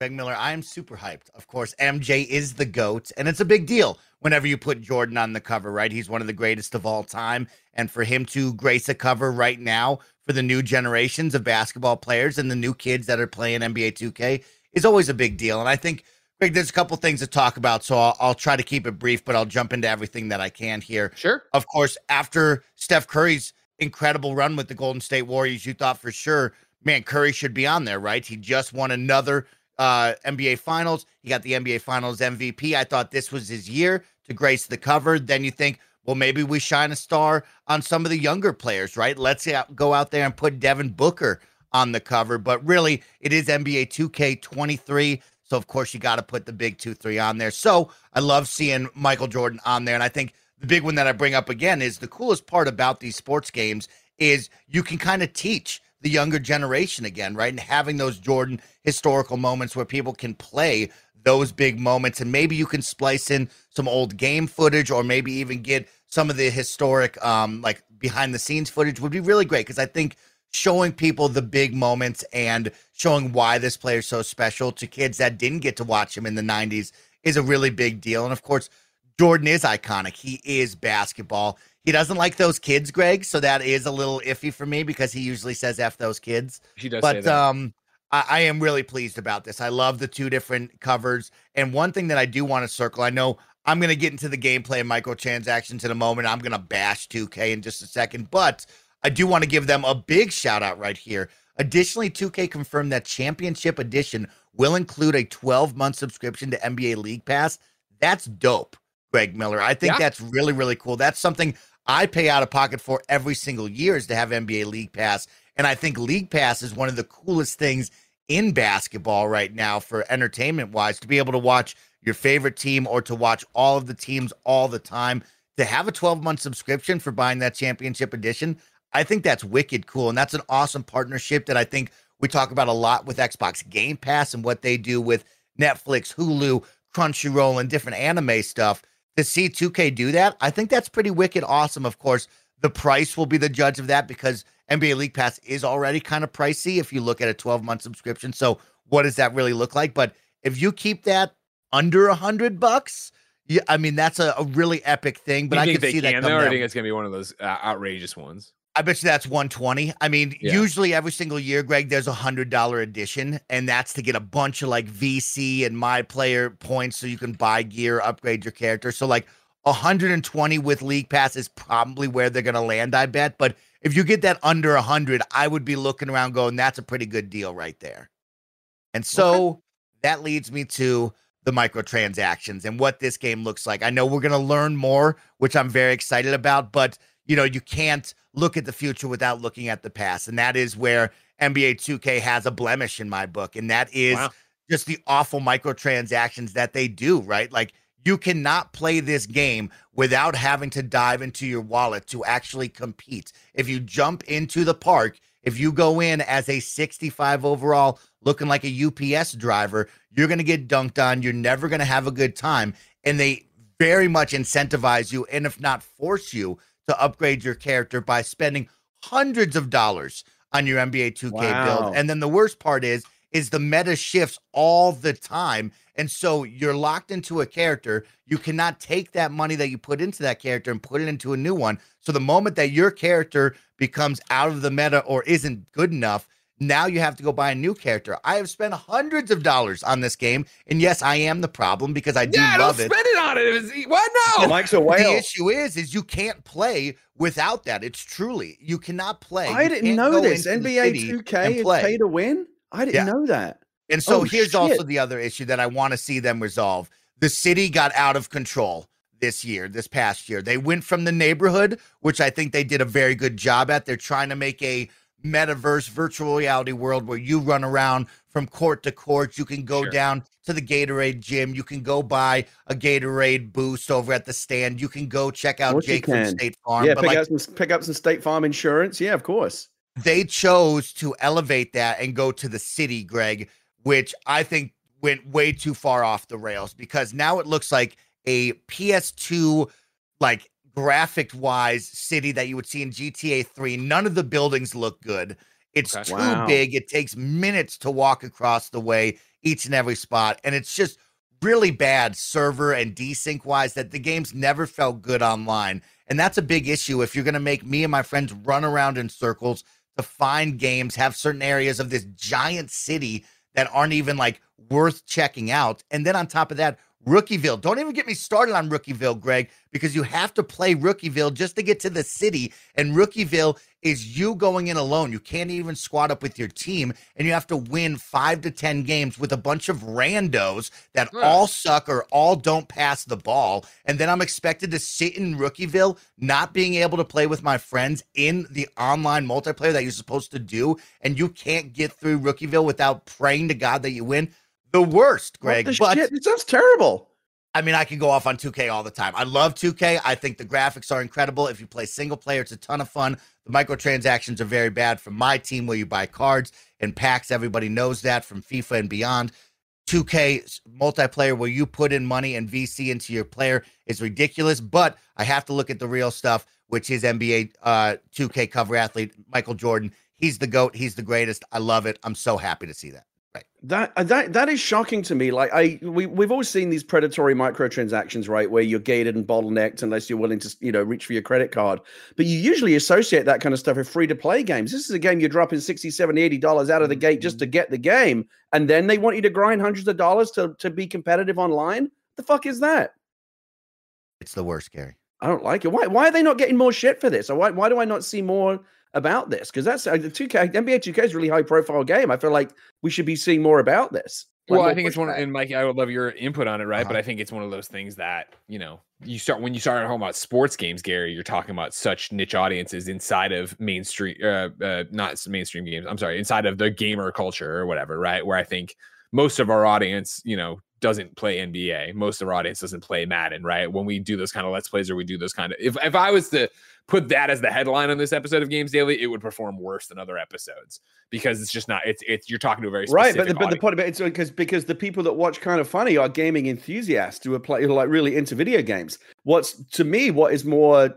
Greg Miller, I am super hyped. Of course, MJ is the GOAT, and it's a big deal whenever you put Jordan on the cover, right? He's one of the greatest of all time. And for him to grace a cover right now for the new generations of basketball players and the new kids that are playing NBA 2K is always a big deal. And I think, Greg, there's a couple things to talk about. So I'll, I'll try to keep it brief, but I'll jump into everything that I can here. Sure. Of course, after Steph Curry's incredible run with the Golden State Warriors, you thought for sure, man, Curry should be on there, right? He just won another uh, NBA Finals. He got the NBA Finals MVP. I thought this was his year to grace the cover. Then you think, well, maybe we shine a star on some of the younger players, right? Let's go out there and put Devin Booker on the cover. But really, it is NBA 2K23. So, of course, you got to put the big 2 3 on there. So, I love seeing Michael Jordan on there. And I think the big one that I bring up again is the coolest part about these sports games is you can kind of teach the younger generation again, right? And having those Jordan historical moments where people can play those big moments and maybe you can splice in some old game footage or maybe even get some of the historic um like behind the scenes footage would be really great because I think showing people the big moments and showing why this player is so special to kids that didn't get to watch him in the 90s is a really big deal. And of course, Jordan is iconic. He is basketball. He doesn't like those kids, Greg. So that is a little iffy for me because he usually says "f those kids." He does, but um, I, I am really pleased about this. I love the two different covers, and one thing that I do want to circle. I know I'm going to get into the gameplay and microtransactions in a moment. I'm going to bash 2K in just a second, but I do want to give them a big shout out right here. Additionally, 2K confirmed that Championship Edition will include a 12 month subscription to NBA League Pass. That's dope, Greg Miller. I think yeah. that's really, really cool. That's something I pay out of pocket for every single year is to have NBA League Pass. And I think League Pass is one of the coolest things in basketball right now for entertainment wise to be able to watch your favorite team or to watch all of the teams all the time. To have a 12 month subscription for buying that championship edition, I think that's wicked cool. And that's an awesome partnership that I think we talk about a lot with Xbox Game Pass and what they do with Netflix, Hulu, Crunchyroll, and different anime stuff to see 2K do that, I think that's pretty wicked awesome. Of course, the price will be the judge of that because NBA League Pass is already kind of pricey if you look at a 12 month subscription. So, what does that really look like? But if you keep that under a hundred bucks, yeah, I mean that's a, a really epic thing. But I can see that. Though, I think it's gonna be one of those uh, outrageous ones. I bet you that's 120. I mean, yeah. usually every single year, Greg, there's a hundred dollar edition, and that's to get a bunch of like VC and my player points so you can buy gear, upgrade your character. So like 120 with League Pass is probably where they're gonna land, I bet. But if you get that under a hundred, I would be looking around going, that's a pretty good deal right there. And so okay. that leads me to the microtransactions and what this game looks like. I know we're gonna learn more, which I'm very excited about, but you know, you can't look at the future without looking at the past. And that is where NBA 2K has a blemish in my book. And that is wow. just the awful microtransactions that they do, right? Like You cannot play this game without having to dive into your wallet to actually compete. If you jump into the park, if you go in as a 65 overall looking like a UPS driver, you're going to get dunked on. You're never going to have a good time. And they very much incentivize you, and if not force you, to upgrade your character by spending hundreds of dollars on your NBA 2K Wow. build. And then the worst part is, is the meta shifts all the time. And so you're locked into a character. You cannot take that money that you put into that character and put it into a new one. So the moment that your character becomes out of the meta or isn't good enough, now you have to go buy a new character. I have spent hundreds of dollars on this game. And yes, I am the problem because I do yeah, don't love it. spend it on it. It was- What? No. Mike's a The issue is, is you can't play without that. It's truly you cannot play. I You didn't know this. NBA 2K and is play. pay to win. I didn't Yeah. know that. And so Oh, here's also the other issue that I want to see them resolve. The city got out of control this year, this past year. They went from the neighborhood, which I think they did a very good job at. They're trying to make a metaverse virtual reality world where you run around from court to court. You can go Sure. down to the Gatorade gym. You can go buy a Gatorade boost over at the stand. You can go check out course you Jake from. State Farm. yeah, but pick like, up some pick up some State Farm insurance. Yeah, of course. they chose to elevate that and go to the city, Greg, which I think went way too far off the rails because now it looks like a PS2 like graphic wise city that you would see in GTA 3. None of the buildings look good. It's Okay. too Wow. big. It takes minutes to walk across the way each and every spot and it's just really bad server and desync wise that the game's never felt good online. And that's a big issue if you're going to make me and my friends run around in circles to find games, have certain areas of this giant city that aren't even like worth checking out. And then on top of that, Rookieville. Don't even get me started on Rookieville, Greg, because you have to play Rookieville just to get to the city. And Rookieville is you going in alone. You can't even squad up with your team, and you have to win five to 10 games with a bunch of randos that Ugh. all suck or all don't pass the ball. And then I'm expected to sit in Rookieville, not being able to play with my friends in the online multiplayer that you're supposed to do. And you can't get through Rookieville without praying to God that you win. The worst, Greg. the but shit? It sounds terrible. I mean, I can go off on 2K all the time. I love 2K. I think the graphics are incredible. If you play single player, it's a ton of fun. The microtransactions are very bad from my team where you buy cards and packs. Everybody knows that from FIFA and beyond. 2K multiplayer where you put in money and VC into your player is ridiculous, but I have to look at the real stuff, which is NBA uh, 2K cover athlete Michael Jordan. He's the GOAT. He's the greatest. I love it. I'm so happy to see that. That uh, that that is shocking to me. Like I we we've always seen these predatory microtransactions, right? Where you're gated and bottlenecked unless you're willing to, you know, reach for your credit card. But you usually associate that kind of stuff with free to play games. This is a game you're dropping 60, 70, 80 dollars out of the gate just to get the game, and then they want you to grind hundreds of dollars to to be competitive online. The fuck is that? It's the worst, Gary. I don't like it. Why why are they not getting more shit for this? Or why why do I not see more about this? Because that's uh, the 2K NBA 2K is a really high profile game. I feel like we should be seeing more about this. Like, Well, I think it's one, pushback. and Mike, I would love your input on it, right? But Uh-huh. I think it's one of those things that you know, you start when you start talking about sports games, Gary. You're talking about such niche audiences inside of mainstream, uh, uh, not mainstream games. I'm sorry, inside of the gamer culture or whatever, right? Where I think most of our audience, you know, doesn't play NBA. Most of our audience doesn't play Madden, right? When we do those kind of let's plays or we do those kind of, if if I was to put that as the headline on this episode of Games Daily, it would perform worse than other episodes because it's just not. It's it's you're talking to a very right but the, but the point about it's because because the people that watch kind of funny are gaming enthusiasts who are play who are like really into video games what's to me what is more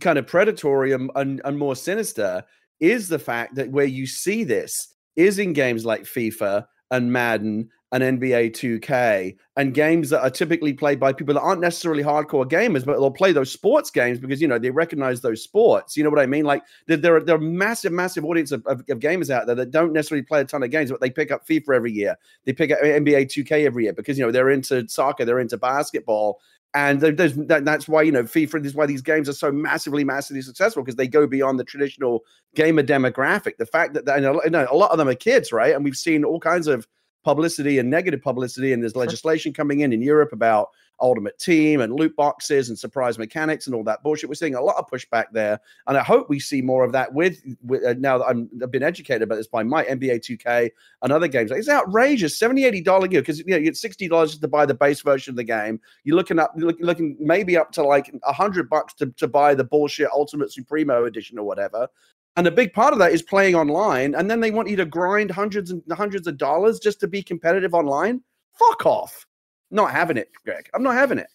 kind of predatory and, and, and more sinister is the fact that where you see this is in games like fifa and madden and nba 2k and games that are typically played by people that aren't necessarily hardcore gamers but they'll play those sports games because you know they recognize those sports. You know what i mean? Like there, are there are massive massive audience of, of, of gamers out there that don't necessarily play a ton of games but they pick up fifa every year. They pick up nba 2k every year because you know they're into soccer they're into basketball and there's that, that's why you know FIFA. This is why these games are so massively, massively successful because they go beyond the traditional gamer demographic. The fact that, you know, a lot of them are kids, right? And we've seen all kinds of publicity and negative publicity, and there's legislation coming in in Europe about Ultimate Team and loot boxes and surprise mechanics and all that bullshit. We're seeing a lot of pushback there, and I hope we see more of that. With, with uh, now that I'm, I've been educated about this by my NBA 2K and other games, it's outrageous, 70 80 dollar gear because you know you get sixty dollars to buy the base version of the game. You're looking up, you're looking, maybe up to like a hundred bucks to to buy the bullshit Ultimate Supremo edition or whatever. And a big part of that is playing online, and then they want you to grind hundreds and hundreds of dollars just to be competitive online. Fuck off not having it, Greg. I'm not having it.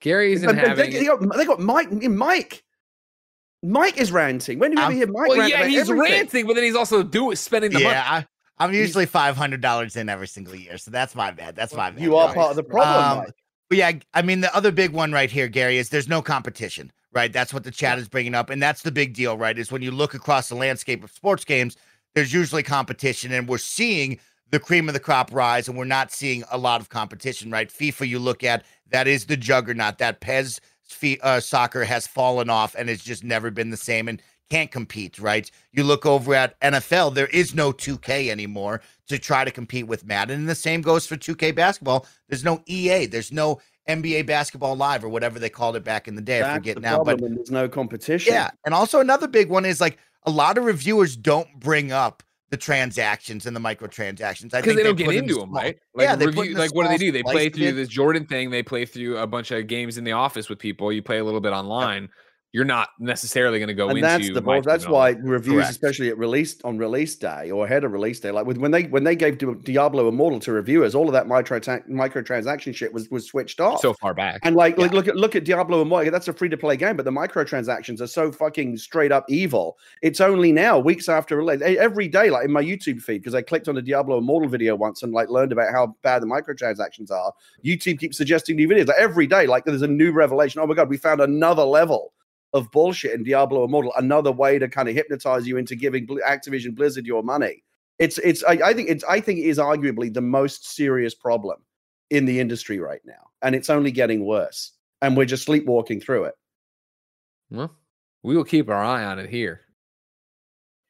gary They, not they, having they it. got, they got Mike. Mike. Mike is ranting. When do you ever hear Mike Well, rant yeah, he's everything? ranting, but then he's also doing spending the money. Yeah, I, I'm usually five hundred dollars in every single year, so that's my bad. That's my bad. You are part of the problem, Um, But yeah, I mean, the other big one right here, Gary, is there's no competition, right? That's what the chat is bringing up. And that's the big deal, right? Is when you look across the landscape of sports games, there's usually competition. And we're seeing the cream of the crop rise, and we're not seeing a lot of competition, right? FIFA, you look at, that is the juggernaut. That PES uh, soccer has fallen off and it's just never been the same and can't compete, right? You look over at NFL, there is no 2K anymore to try to compete with Madden. And the same goes for 2K basketball. There's no EA, there's no NBA basketball live or whatever they called it back in the day. I forget the now. But there's no competition. yeah. And also another big one is like a lot of reviewers don't bring up the transactions and the microtransactions. I because think they don't get into them, small- right? Like, Yeah, they review, the like what do they do? They play through this Jordan thing. They play through a bunch of games in the office with people. You play a little bit online. You're not necessarily going to go and into. that's the bull- that's why reviews, Correct. especially at release on release day or ahead of release day, like with, when they when they gave Di- Diablo Immortal to reviewers, all of that micro microtransaction shit was was switched off. so far back. And like, like look at look at Diablo Immortal. That's a free to play game, but the microtransactions are so fucking straight up evil. It's only now, weeks after release, every day, like in my YouTube feed, because I clicked on a Diablo Immortal video once and like learned about how bad the microtransactions are. YouTube keeps suggesting new videos like every day. Like there's a new revelation. Oh my god, we found another level of bullshit in Diablo Immortal. Another way to kind of hypnotize you into giving Activision Blizzard your money. It's it's I, I think it's I think it is arguably the most serious problem in the industry right now, and it's only getting worse. And we're just sleepwalking through it. Well, we will keep our eye on it here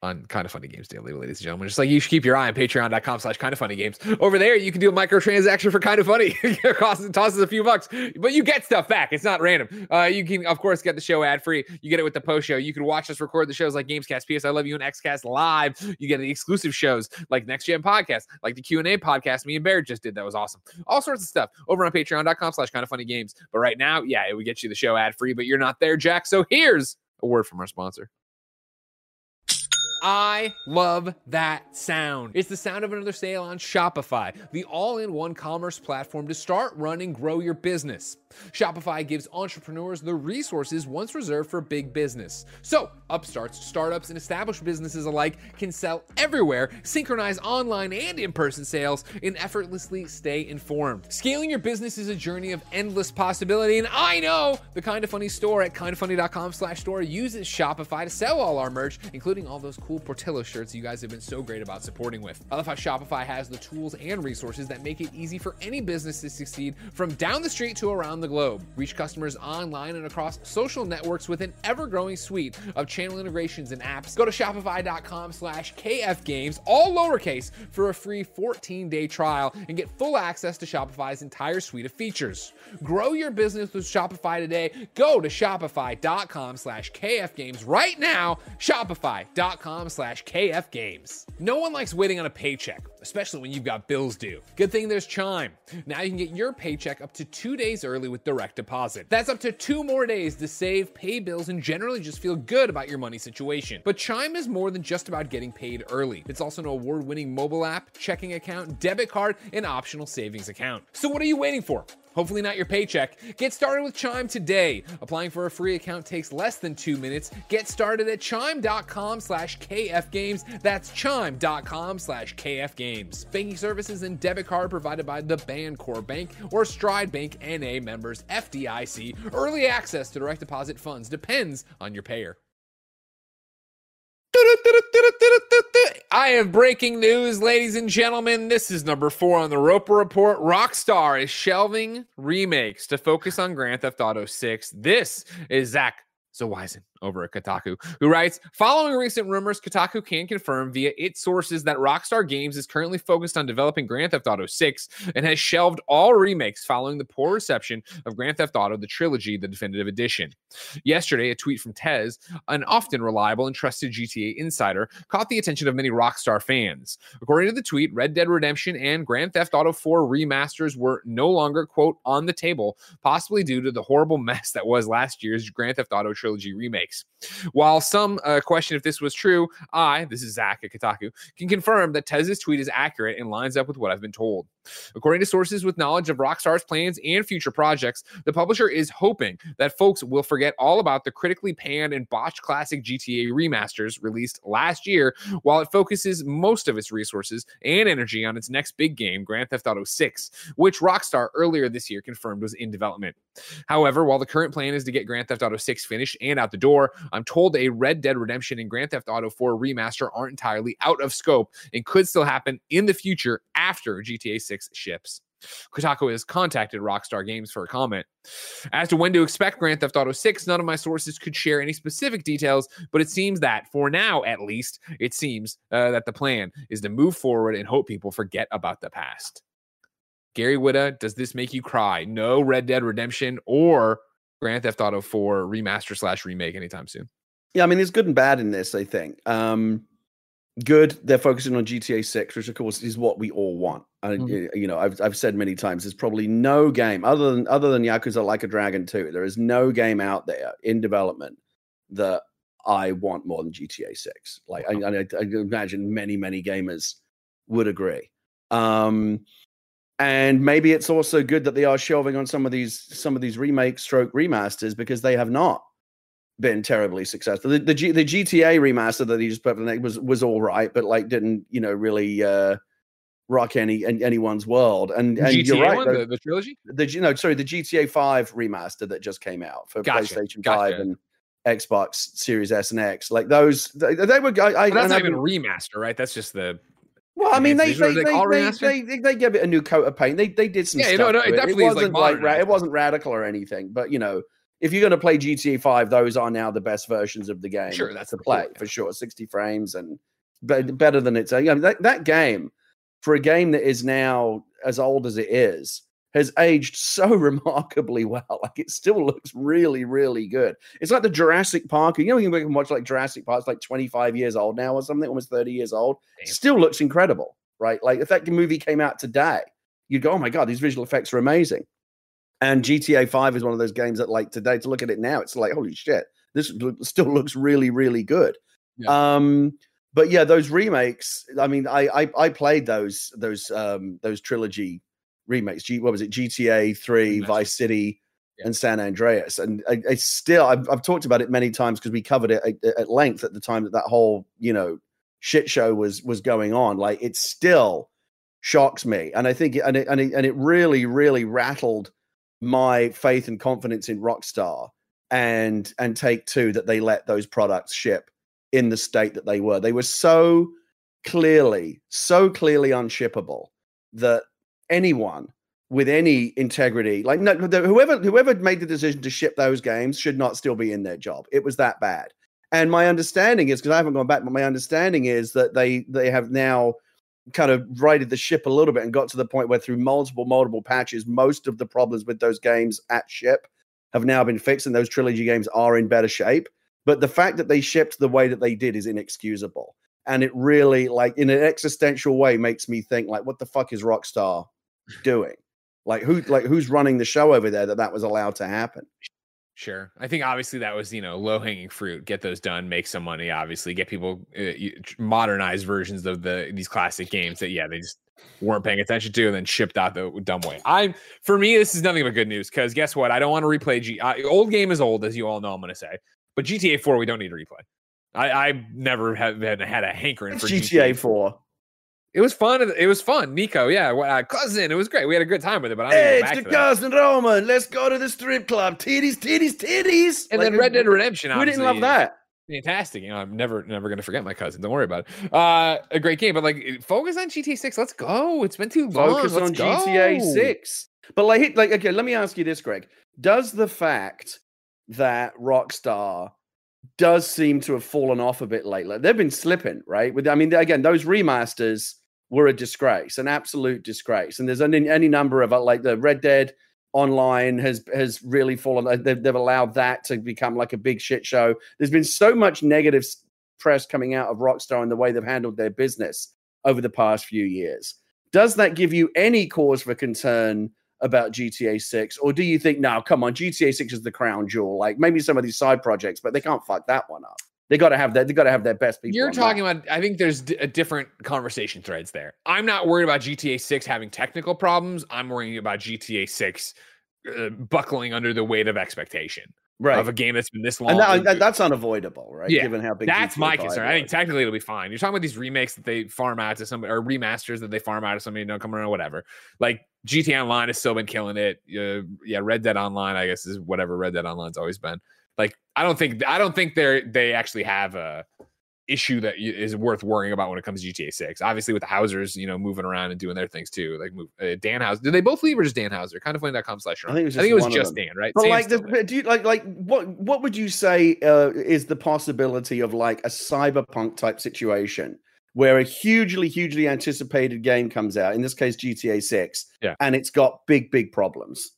on kind of funny games daily, ladies and gentlemen. Just like you should keep your eye on patreon.com slash kind of funny games. Over there, you can do a microtransaction for kind of funny. [LAUGHS] it tosses a few bucks, but you get stuff back. It's not random. Uh, you can, of course, get the show ad free. You get it with the post show. You can watch us record the shows like Gamescast, PS I Love You, and XCast live. You get the exclusive shows like Next Gen Podcast, like the Q&A podcast me and bear just did. That was awesome. All sorts of stuff over on patreon.com slash kind of funny games. But right now, yeah, it would get you the show ad free, but you're not there, Jack. So here's a word from our sponsor. I love that sound. It's the sound of another sale on Shopify, the all in one commerce platform to start, run, and grow your business. Shopify gives entrepreneurs the resources once reserved for big business. So, upstarts, startups, and established businesses alike can sell everywhere, synchronize online and in person sales, and effortlessly stay informed. Scaling your business is a journey of endless possibility, and I know the Kind of Funny store at kindafunny.com slash store uses Shopify to sell all our merch, including all those cool Portillo shirts you guys have been so great about supporting with. I love how Shopify has the tools and resources that make it easy for any business to succeed from down the street to around the globe. Reach customers online and across social networks with an ever-growing suite of channel integrations and apps. Go to shopify.com slash kfgames, all lowercase, for a free 14-day trial and get full access to Shopify's entire suite of features. Grow your business with Shopify today. Go to shopify.com slash kfgames right now. Shopify.com slash kfgames. No one likes waiting on a paycheck, especially when you've got bills due. Good thing there's Chime. Now you can get your paycheck up to two days early with direct deposit. That's up to two more days to save, pay bills, and generally just feel good about your money situation. But Chime is more than just about getting paid early. It's also an award winning mobile app, checking account, debit card, and optional savings account. So what are you waiting for? Hopefully not your paycheck. Get started with Chime today. Applying for a free account takes less than two minutes. Get started at chime.com slash kfgames. That's chime.com slash kfgames. Banking services and debit card provided by the Bancorp Bank or Stride Bank NA members FDIC. Early access to direct deposit funds depends on your payer. I have breaking news, ladies and gentlemen. This is number four on the Roper Report. Rockstar is shelving remakes to focus on Grand Theft Auto 6. This is Zack Zwiezen over at Kotaku, who writes Following recent rumors, Kotaku can confirm via its sources that Rockstar Games is currently focused on developing Grand Theft Auto 6 and has shelved all remakes following the poor reception of Grand Theft Auto the Trilogy, the definitive edition. Yesterday, a tweet from Tez, an often reliable and trusted GTA insider, caught the attention of many Rockstar fans. According to the tweet, Red Dead Redemption and Grand Theft Auto 4 remasters were no longer, quote, on the table, possibly due to the horrible mess that was last year's Grand Theft Auto Trilogy While some uh, question if this was true, I, this is Zack at Kotaku, can confirm that Tez's tweet is accurate and lines up with what I've been told. According to sources with knowledge of Rockstar's plans and future projects, the publisher is hoping that folks will forget all about the critically panned and botched classic GTA remasters released last year while it focuses most of its resources and energy on its next big game, Grand Theft Auto 6, which Rockstar earlier this year confirmed was in development. However, while the current plan is to get Grand Theft Auto 6 finished and out the door, I'm told a Red Dead Redemption and Grand Theft Auto 4 remaster aren't entirely out of scope and could still happen in the future after GTA 6 ships. Kotaku has contacted Rockstar Games for a comment. As to when to expect Grand Theft Auto 6, none of my sources could share any specific details, but it seems that, for now at least, it seems uh, that the plan is to move forward and hope people forget about the past. Gary Whitta, does this make you cry? No Red Dead Redemption or Grand Theft Auto 4 remaster slash remake anytime soon. Yeah, I mean, there's good and bad in this, I think. Um, good, they're focusing on GTA 6, which of course is what we all want. And Mm-hmm. you know, I've I've said many times, there's probably no game other than other than Yakuza Like a Dragon 2. There is no game out there in development that I want more than GTA 6. Like I, I, I imagine many, many gamers would agree. Um and maybe it's also good that they are shelving on some of these some of these remakes stroke remasters because they have not been terribly successful. The the, G, the GTA remaster that he just put in was was all right, but like didn't you know really uh rock any an- anyone's world. And and GTA you're right, one, the, the trilogy? the you know sorry the GTA Five remaster that just came out for Gotcha, PlayStation gotcha. Five and Xbox Series S and X. Like those, they, they were. I, I, that's and not even a remaster, right? That's just the well, I mean, they they, they, they it they, they, they, gave it a new coat of paint. They they did some Yeah, stuff. no, no, it definitely it is, like, wasn't like, ra- it wasn't radical or anything. But you know, if you're going to play GTA Five, those are now the best versions of the game. Sure, that's to the play for sure. Sixty frames and better than it's. I mean, that that game for a game that is now as old as it is has aged so [LAUGHS] remarkably well. Like it still looks really, really good. It's like the Jurassic Park. You know, you can watch like Jurassic Park. It's like 25 years old now or something, almost 30 years old. Damn. Still looks incredible, right? Like if that movie came out today, you'd go, "Oh my god, these visual effects are amazing." And GTA 5 is one of those games that, like today, to look at it now, it's like, holy shit, this still looks really, really good. Um, but yeah, those remakes. I mean, I I, I played those those um those trilogy remakes. G, what was it? GTA Three. Vice City, Yeah. and San Andreas. And I, it's still I've, I've talked about it many times because we covered it at, at length at the time that that whole you know shit show was was going on. Like it still shocks me, and I think and it, and it, and it really really rattled my faith and confidence in Rockstar and and Take Two that they let those products ship in the state that they were. They were so clearly, so clearly unshippable that anyone with any integrity, like no, whoever whoever made the decision to ship those games, should not still be in their job. It was that bad. And my understanding is because I haven't gone back, but my understanding is that they they have now kind of righted the ship a little bit and got to the point where through multiple multiple patches, most of the problems with those games at ship have now been fixed, and those trilogy games are in better shape. But the fact that they shipped the way that they did is inexcusable. And it really, like, in an existential way, makes me think, like, what the fuck is Rockstar doing? Like, who, like, who's running the show over there that that was allowed to happen? Sure. I think obviously that was, you know, low hanging fruit. Get those done, make some money, obviously, get people uh, modernized versions of the these classic games that yeah, they just weren't paying attention to and then shipped out the dumb way. I'm for me this is nothing but good news cuz guess what? I don't want to replay G uh, old game is old as you all know I'm going to say. But GTA 4 we don't need to replay. I I never have had, had a hankering for GTA 4. It was fun. It was fun. Niko, yeah, uh, cousin. It was great. We had a good time with it. But I Hey, it's the cousin Roman. Let's go to the strip club. Titties, titties, titties. And Like, then Red Dead Redemption. Who didn't love that? fantastic. You know, I'm never never gonna forget my cousin. Don't worry about it. Uh, a great game, but like focus on GTA Six. Let's go. It's been too long. Focus Let's on go. GTA 6. But like, like, okay, let me ask you this, Greg. Does the fact that Rockstar does seem to have fallen off a bit lately. They've been slipping, right? With I mean, again, those remasters were a disgrace, an absolute disgrace. And there's any, any number of uh, like the Red Dead Online has has really fallen. uh, They've, they've allowed that to become like a big shit show. There's been so much negative press coming out of Rockstar and the way they've handled their business over the past few years. Does that give you any cause for concern about GTA 6? Or do you think, no, come on, GTA 6 is the crown jewel? Like maybe some of these side projects, but they can't fuck that one up. They got to have that. They got to have that best people. You're on that. talking about. I think there's d- a different conversation threads there. I'm not worried about GTA 6 having technical problems. I'm worrying about GTA 6 uh, buckling under the weight of expectation right. of a game that's been this long. and, that, that's unavoidable, right? Yeah, Given how big That's GTA my 5 concern. I think technically it'll be fine. You're talking about these remakes that they farm out to somebody or remasters that they farm out to somebody, don't come around, whatever. Like GTA Online has still been killing it. Uh, yeah, Red Dead Online, I guess, is whatever Red Dead Online's always been. Like, I don't think I don't think they're they actually have a issue that is worth worrying about when it comes to GTA 6. Obviously, with the Housers, you know, moving around and doing their things too. Like move, uh, Dan Houser. Did they both leave or just Dan Houser? Kind of funny.com slash. I think it was I think it was just one of just them. Dan, right? But Sam's like, the, do you like like what what would you say uh, is the possibility of like a cyberpunk type situation where a hugely hugely anticipated game comes out? In this case, GTA Six. Yeah. and it's got big big problems.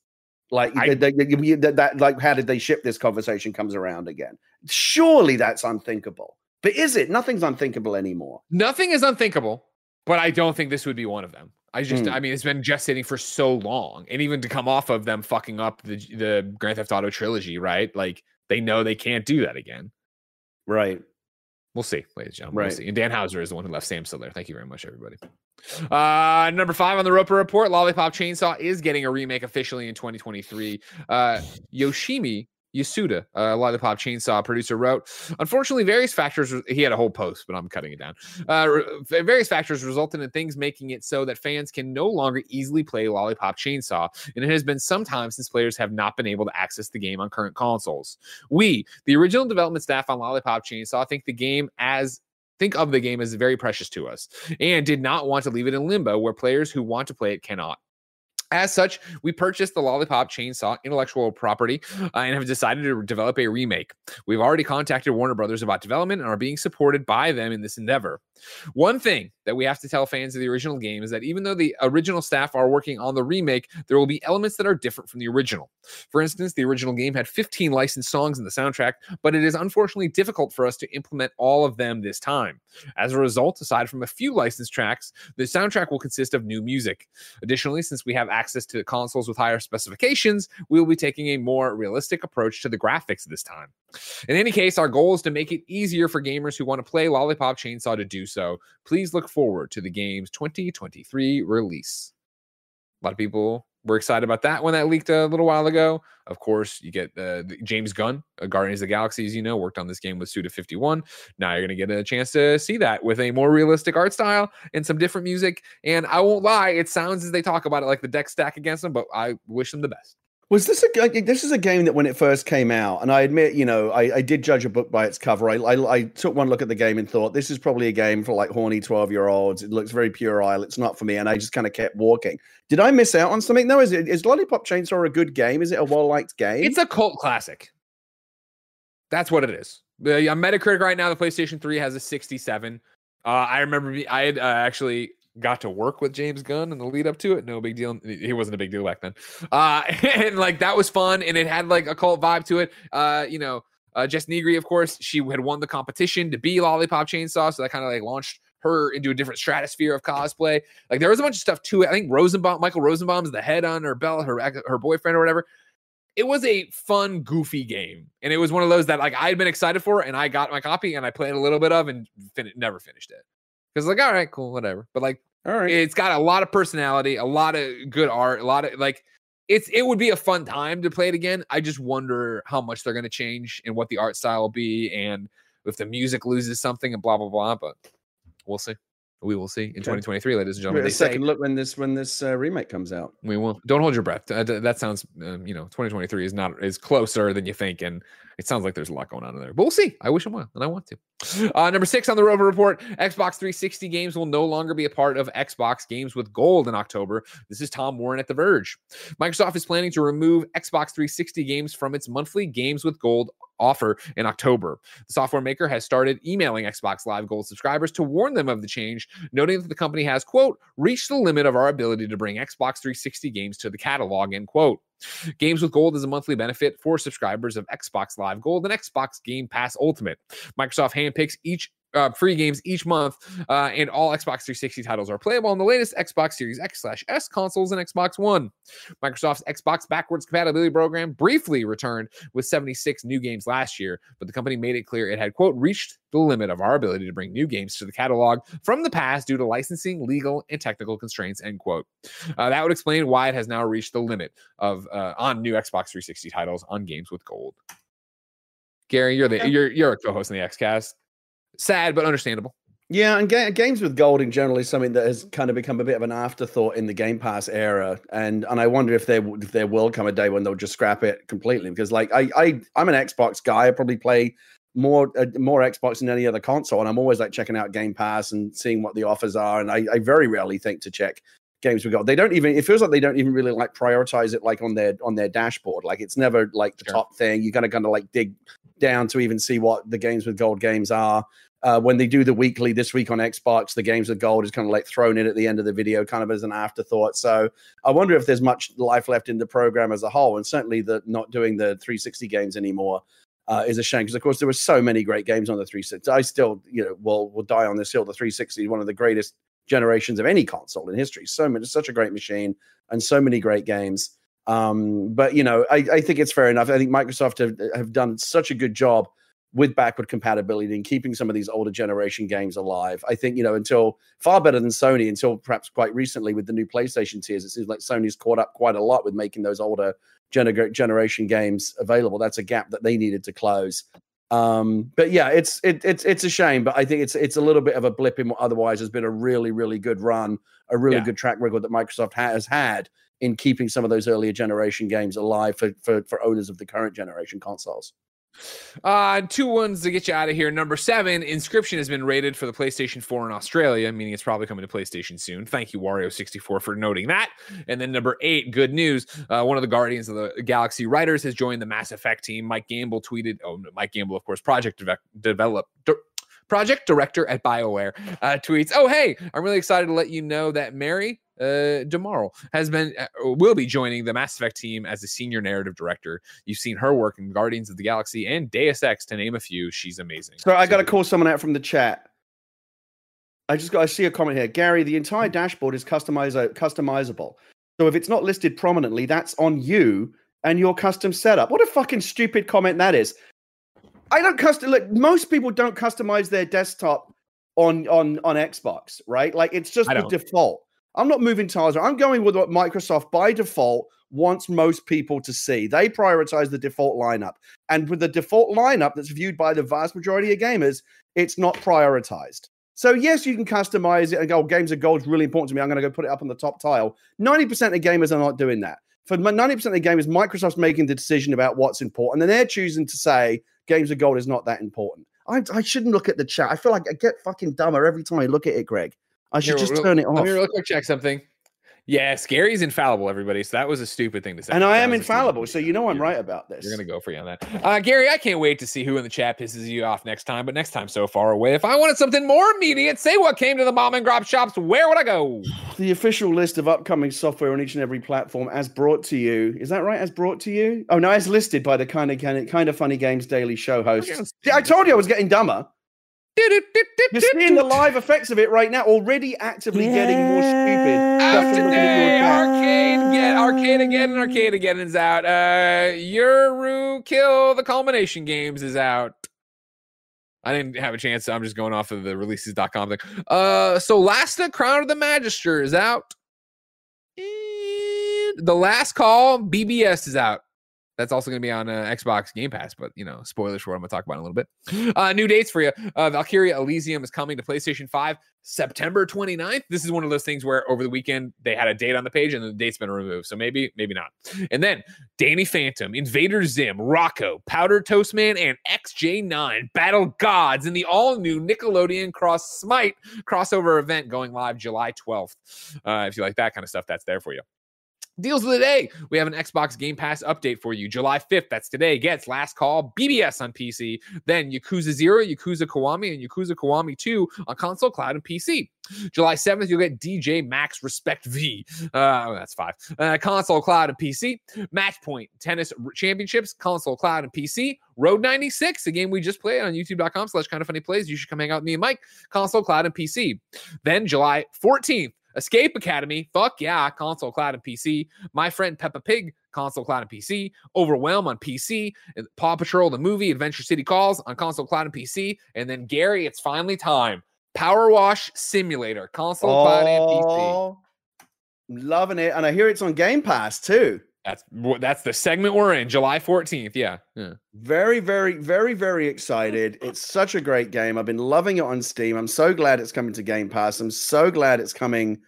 Like I- they- they- you- that, like how did they ship this conversation comes around again? Surely that's unthinkable. But is it? Nothing's unthinkable anymore. Nothing is unthinkable, but I don't think this would be one of them. I just, Hmm. I mean, it's been gestating for so long, and even to come off of them fucking up the the Grand Theft Auto trilogy, right? Like they know they can't do that again. Right. We'll see, ladies and gentlemen. Right. We'll see. And Dan Houser is the one who left Sam still there. Thank you very much, everybody. Uh, number five on the Roper Report, Lollipop Chainsaw is getting a remake officially in 2023. Uh, Yoshimi Yasuda, uh, Lollipop Chainsaw producer, wrote, Unfortunately, various factors, he had a whole post, but I'm cutting it down. Uh, various factors resulted in things making it so that fans can no longer easily play Lollipop Chainsaw, and it has been some time since players have not been able to access the game on current consoles. We, the original development staff on Lollipop Chainsaw, think the game as think of the game as very precious to us and did not want to leave it in limbo where players who want to play it cannot. As such, we purchased the Lollipop Chainsaw intellectual property uh, and have decided to develop a remake. We've already contacted Warner Brothers about development and are being supported by them in this endeavor. One thing that we have to tell fans of the original game is that even though the original staff are working on the remake, there will be elements that are different from the original. For instance, the original game had 15 licensed songs in the soundtrack, but it is unfortunately difficult for us to implement all of them this time. As a result, aside from a few licensed tracks, the soundtrack will consist of new music. Additionally, since we have access to consoles with higher specifications, we will be taking a more realistic approach to the graphics this time. In any case, our goal is to make it easier for gamers who want to play Lollipop Chainsaw to do so. Please look forward to the game's 2023 release. A lot of people were excited about that when that leaked a little while ago. Of course, you get uh, James Gunn, uh, Guardians of the Galaxy, as you know, worked on this game with Suda 51. Now you're going to get a chance to see that with a more realistic art style and some different music. And I won't lie, it sounds as they talk about it like the deck stack against them, but I wish them the best. Was this a this is a game that when it first came out, and I admit, you know, I, I did judge a book by its cover. I, I I took one look at the game and thought this is probably a game for like horny twelve year olds. It looks very puerile. It's not for me, and I just kind of kept walking. Did I miss out on something? No, is it is Lollipop Chainsaw a good game? Is it a well liked game? It's a cult classic. That's what it is. The Metacritic right now, the PlayStation 3 has a 67. Uh, I remember me- I had uh, actually got to work with James Gunn in the lead up to it. No big deal. He wasn't a big deal back then. Uh, [LAUGHS] and like that was fun, and it had like a cult vibe to it. Uh, you know, uh, Jess Nigri, of course, she had won the competition to be Lollipop Chainsaw, so that kind of like launched her into a different stratosphere of cosplay. Like there was a bunch of stuff to it. I think Rosenbaum, Michael Rosenbaum's the head on her belt, her her boyfriend or whatever. It was a fun, goofy game, and it was one of those that like I had been excited for, and I got my copy and I played a little bit of and fin- never finished it because like all right, cool, whatever. But like All right. it's got a lot of personality, a lot of good art, a lot of like it's it would be a fun time to play it again. I just wonder how much they're going to change and what the art style will be, and if the music loses something and blah blah blah. But we'll see. We will see in 2023, ladies and gentlemen. it They a say second look when this when this uh, remake comes out. we will. Don't hold your breath. That, that sounds, um, you know, 2023 is not is closer than you think, and It sounds like there's a lot going on in there, but we'll see. I wish him well, and I want to. Uh, number six on the Roper Report Xbox 360 games will no longer be a part of Xbox Games with Gold in October. This is Tom Warren at The Verge. Microsoft is planning to remove Xbox 360 games from its monthly Games with Gold offer in October. The software maker has started emailing Xbox Live Gold subscribers to warn them of the change, noting that the company has, quote, reached the limit of our ability to bring Xbox 360 games to the catalog, end quote. Games with Gold is a monthly benefit for subscribers of Xbox Live Gold and Xbox Game Pass Ultimate. Microsoft handpicks each uh, free games each month, uh, and all Xbox 360 titles are playable on the latest Xbox Series X slash S consoles and Xbox One. Microsoft's Xbox backwards compatibility program briefly returned with 76 new games last year, but the company made it clear it had, quote, reached the limit of our ability to bring new games to the catalog from the past due to licensing, legal, and technical constraints, end quote. Uh, that would explain why it has now reached the limit of uh, on new Xbox 360 titles on games with gold. Gary, you're the you're you're a co-host in the XCast. Sad but understandable. Yeah, and ga- games with gold in general is something that has kind of become a bit of an afterthought in the Game Pass era, and and I wonder if there if there will come a day when they'll just scrap it completely. Because like I I I'm an Xbox guy. I probably play more uh, more Xbox than any other console, and I'm always like checking out Game Pass and seeing what the offers are. And I, I very rarely think to check games with gold. They don't even. It feels like they don't even really like prioritize it like on their on their dashboard. Like it's never like the Sure. top thing. You gotta kind of like dig down to even see what the games with gold games are. Uh, when they do the weekly this week on Xbox, the games of gold is kind of like thrown in at the end of the video, kind of as an afterthought. So I wonder if there's much life left in the program as a whole, and certainly the not doing the 360 games anymore uh, is a shame because of course there were so many great games on the 360. I still, you know, will will die on this hill. The 360 is one of the greatest generations of any console in history. So much, such a great machine, and so many great games. Um, but you know, I, I think it's fair enough. I think Microsoft have, have done such a good job with backward compatibility and keeping some of these older generation games alive. I think, you know, until far better than Sony, until perhaps quite recently with the new PlayStation tiers, it seems like Sony's caught up quite a lot with making those older gener- generation games available. That's a gap that they needed to close. Um, but yeah, it's it, it's it's a shame, but I think it's it's a little bit of a blip in what otherwise has been a really really good run, a really Yeah. good track record that Microsoft has had in keeping some of those earlier generation games alive for for, for owners of the current generation consoles. Uh, two ones to get you out of here. Number seven, Inscryption has been rated for the PlayStation 4 in Australia, meaning it's probably coming to PlayStation soon. Thank you, Wario64, for noting that. And then number eight, good news. Uh, one of the Guardians of the Galaxy writers has joined the Mass Effect team. Mike Gamble tweeted, oh, Mike Gamble, of course, project deve- develop. di- Project director at BioWare uh, tweets, "Oh hey, I'm really excited to let you know that Mary uh, DeMarle has been uh, will be joining the Mass Effect team as a senior narrative director. You've seen her work in Guardians of the Galaxy and Deus Ex, to name a few. She's amazing. So I got to call someone out from the chat. I just got I see a comment here. Gary, the entire dashboard is customize customizable. So if it's not listed prominently, that's on you and your custom setup. What a fucking stupid comment that is. I don't custom look, most people don't customize their desktop on on on Xbox, right? Like it's just the default. I'm not moving tiles. I'm going with what Microsoft by default wants most people to see. They prioritize the default lineup. And with the default lineup that's viewed by the vast majority of gamers, it's not prioritized. So yes, you can customize it and go, oh, games of gold is really important to me. I'm going to go put it up on the top tile. 90% of gamers are not doing that. For 90% of the gamers, Microsoft's making the decision about what's important, and they're choosing to say games of gold is not that important. I, I shouldn't look at the chat. I feel like I get fucking dumber every time I look at it, Greg. I should Here, just turn it Let off. me real quick check something. Yeah, Gary's infallible, everybody. So that was a stupid thing to say. And I That am was a stupid infallible, so you know I'm right about this. You're gonna go for you on that, uh, Gary. I can't wait to see who in the chat pisses you off next time. But next time, so far away. If I wanted something more immediate, say what came to the mom and grab shops. Where would I go? [SIGHS] the official list of upcoming software on each and every platform as brought to you. Is that right? As brought to you? Oh no, as listed by the kind of kind of, kind of funny games daily show host. I told you I was getting dumber. You're seeing the live effects of it right now. Already actively getting more stupid. Out just from looking at today, arcade get Arcadegeddon and Arcadegeddon is out. Uh, Yurukill the Calumniation Games is out. I didn't have a chance. So I'm just going off of the releases.com thing. Uh, so Lasta Crown of the Magister is out. And the last call BBS is out. That's also going to be on uh, Xbox Game Pass, but you know, spoilers for what I'm going to talk about in a little bit. Uh, new dates for you. Uh, Valkyria Elysium is coming to PlayStation 5 September 29th. This is one of those things where over the weekend they had a date on the page and the date's been removed. So maybe, maybe not. And then Danny Phantom, Invader Zim, Rocko, Powder Toast Man, and XJ9 Battle Gods in the all new Nickelodeon Cross Smite crossover event going live July 12th. Uh, if you like that kind of stuff, that's there for you. Deals of the day. We have an Xbox Game Pass update for you. July 5th, that's today, gets Last Call BBS on PC. Then Yakuza 0, Yakuza Kiwami, and Yakuza Kiwami 2 on console, cloud, and PC. July 7th, you'll get DJ Max Respect V. Uh, oh, that's five. Uh, console, cloud, and PC. Match Point Tennis Championships, console, cloud, and PC. Road 96, a game we just played on youtube.com slash kind of funny plays. You should come hang out with me and Mike, console, cloud, and PC. Then July 14th, Escape Academy, fuck yeah, console, cloud, and PC. My friend Peppa Pig, console, cloud, and PC. Overwhelm on PC. Paw Patrol, the movie, Adventure City Calls on console, cloud, and PC. And then Gary, it's finally time. Power Wash Simulator, console, cloud, and PC. Oh, Loving it. And I hear it's on Game Pass too. That's that's the segment we're in, July 14th. Yeah. yeah. Very, very, very, very excited. It's such a great game. I've been loving it on Steam. I'm so glad it's coming to Game Pass. I'm so glad it's coming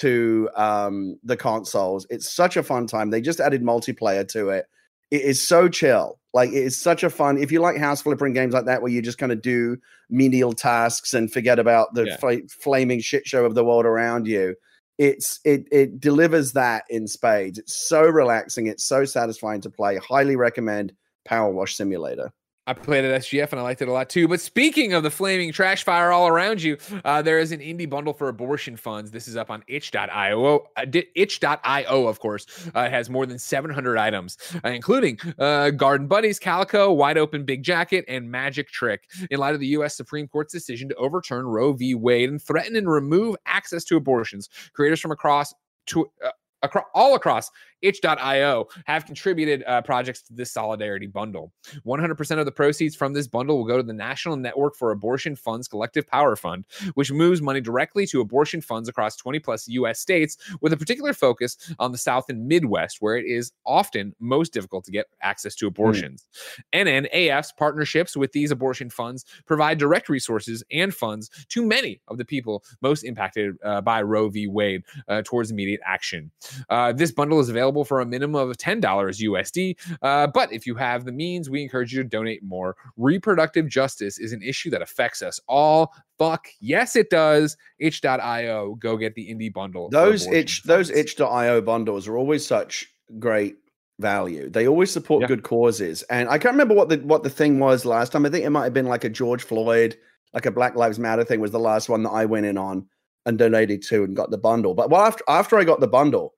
to um, the consoles. It's such a fun time. They just added multiplayer to it. It is so chill. Like it is such a fun. If you like house flipping games like that, where you just kind of do menial tasks and forget about the Yeah. fl- flaming shit show of the world around you, it's it it delivers that in spades. It's so relaxing. It's so satisfying to play. Highly recommend Power Wash Simulator. I played at SGF and I liked it a lot too. But speaking of the flaming trash fire all around you, uh, there is an indie bundle for abortion funds. This is up on itch.io. Uh, itch.io, of course. Uh, has more than 700 items, uh, including uh, Garden Buddies, Calico, Wide Ocean Big Jacket, and Magic Trick. In light of the U.S. Supreme Court's decision to overturn Roe v. Wade and threaten and remove access to abortions, creators from across to uh, across all across itch.io have contributed uh, projects to this solidarity bundle. 100% of the proceeds from this bundle will go to the national network for abortion funds collective power fund which moves money directly to abortion funds across 20 plus us states with a particular focus on the south and midwest where it is often most difficult to get access to abortions. Nnaf's partnerships with these abortion funds provide direct resources and funds to many of the people most impacted uh, by roe v. Wade uh, towards immediate action. Uh, this bundle is available for a minimum of $10 USD. Uh, but if you have the means, we encourage you to donate more. Reproductive justice is an issue that affects us all. Fuck yes, it does. Itch.io. Go get the indie bundle. Those itch those itch.io bundles are always such great value. They always support Yeah. good causes. And I can't remember what the what the thing was last time. I think it might have been like a George Floyd, like a Black Lives Matter thing was the last one that I went in on and donated to and got the bundle. But well after after I got the bundle,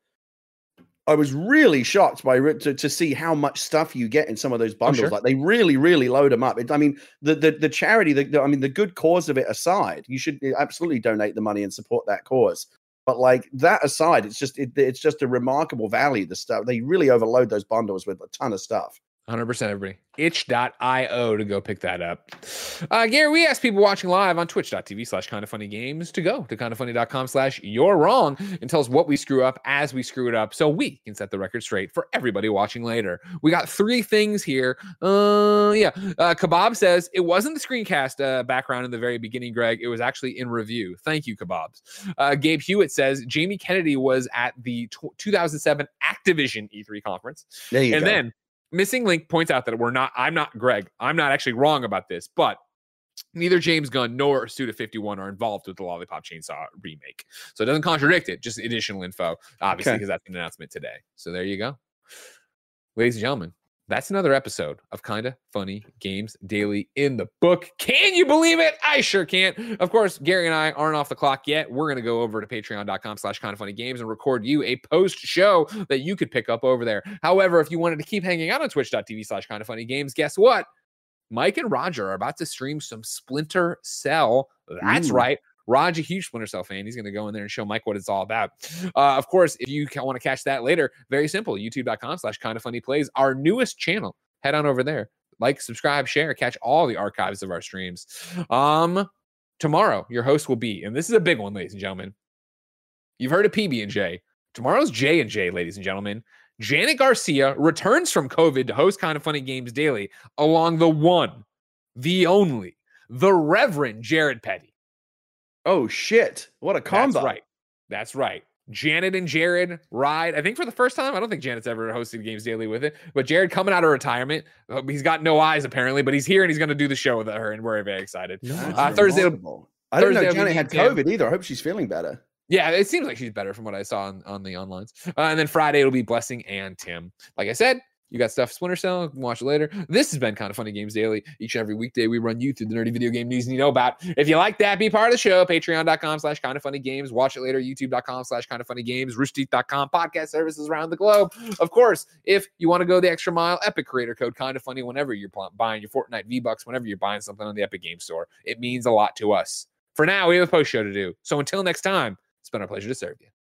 I was really shocked by to, to see how much stuff you get in some of those oh, bundles. sure. Like they really, really load them up. It, I mean, the the the charity, the, the- I mean, the good cause of it aside, you should eh, absolutely donate the money and support that cause. But like that aside, it's just it, it's just a remarkable value. The stuff they really overload those bundles with a ton of stuff. 100% everybody. Itch.io to go pick that up. Uh, Gary, we asked people watching live on twitch.tv slash kind of funny games to go to kindafunny.com slash you're wrong and tell us what we screw up as we screw it up so we can set the record straight for everybody watching later. We got three things here. Uh, yeah. Uh, Kebab says it wasn't the screencast uh, background in the very beginning, Greg. It was actually in review. Thank you, Kebabs. Uh, Gabe Hewitt says Jamie Kennedy was at the tw 2007 Activision E3 conference. There you And go. then Missing Link points out that we're not, I'm not Greg, I'm not actually wrong about this, but neither James Gunn nor Suda51 are involved with the Lollipop Chainsaw remake. So it doesn't contradict it, just additional info, obviously, Okay. because that's an announcement today. So there you go. Ladies and gentlemen, that's another episode of Kinda Funny Games Daily in the book. Can you believe it? I sure can't. Of course, Gary and I aren't off the clock yet. We're going to go over to patreon.com slash kind of funny games and record you a post show that you could pick up over there. However, if you wanted to keep hanging out on twitch.tv slash kind of funny games, guess what? Mike and Roger are about to stream some Splinter Cell. That's Ooh. right. Roger, huge Splinter Cell fan. He's going to go in there and show Mike what it's all about. Uh, of course, if you want to catch that later, very simple. YouTube.com slash kind of funny plays, our newest channel. Head on over there. Like, subscribe, share, catch all the archives of our streams. Um, tomorrow, your host will be, and this is a big one, ladies and gentlemen. You've heard of PB and J. Tomorrow's J and J, ladies and gentlemen. Janet Garcia returns from COVID to host Kind of Funny Games Daily along the one, the only, the Reverend Jared Petty. Oh shit! What a combo! That's right. That's right. Janet and Jared ride. I think for the first time. I don't think Janet's ever hosted Games Daily with it, but Jared coming out of retirement. uh, He's got no eyes apparently, but he's here and he's going to do the show with her, and we're very excited. That's Uh, Thursday- I don't know Thursday will Janet had Tim. COVID either. I hope she's feeling better. Yeah, it seems like she's better from what I saw on, on the onlines. Uh, and then Friday it'll be Blessing and Tim. Like I said, you got stuff Splinter Cell. Watch it later. This has been kind of funny games daily. Each and every weekday we run you through the nerdy video game news you know about. If you like that, be part of the show. Patreon.com slash kind of funny games. Watch it later. YouTube.com slash kind of funny games. Roosterteeth.com podcast services around the globe. Of course, if you want to go the extra mile, Epic creator code kind of funny whenever you're buying your Fortnite V Bucks, whenever you're buying something on the Epic Game Store. It means a lot to us. For now, we have a post show to do. So until next time, it's been our pleasure to serve you.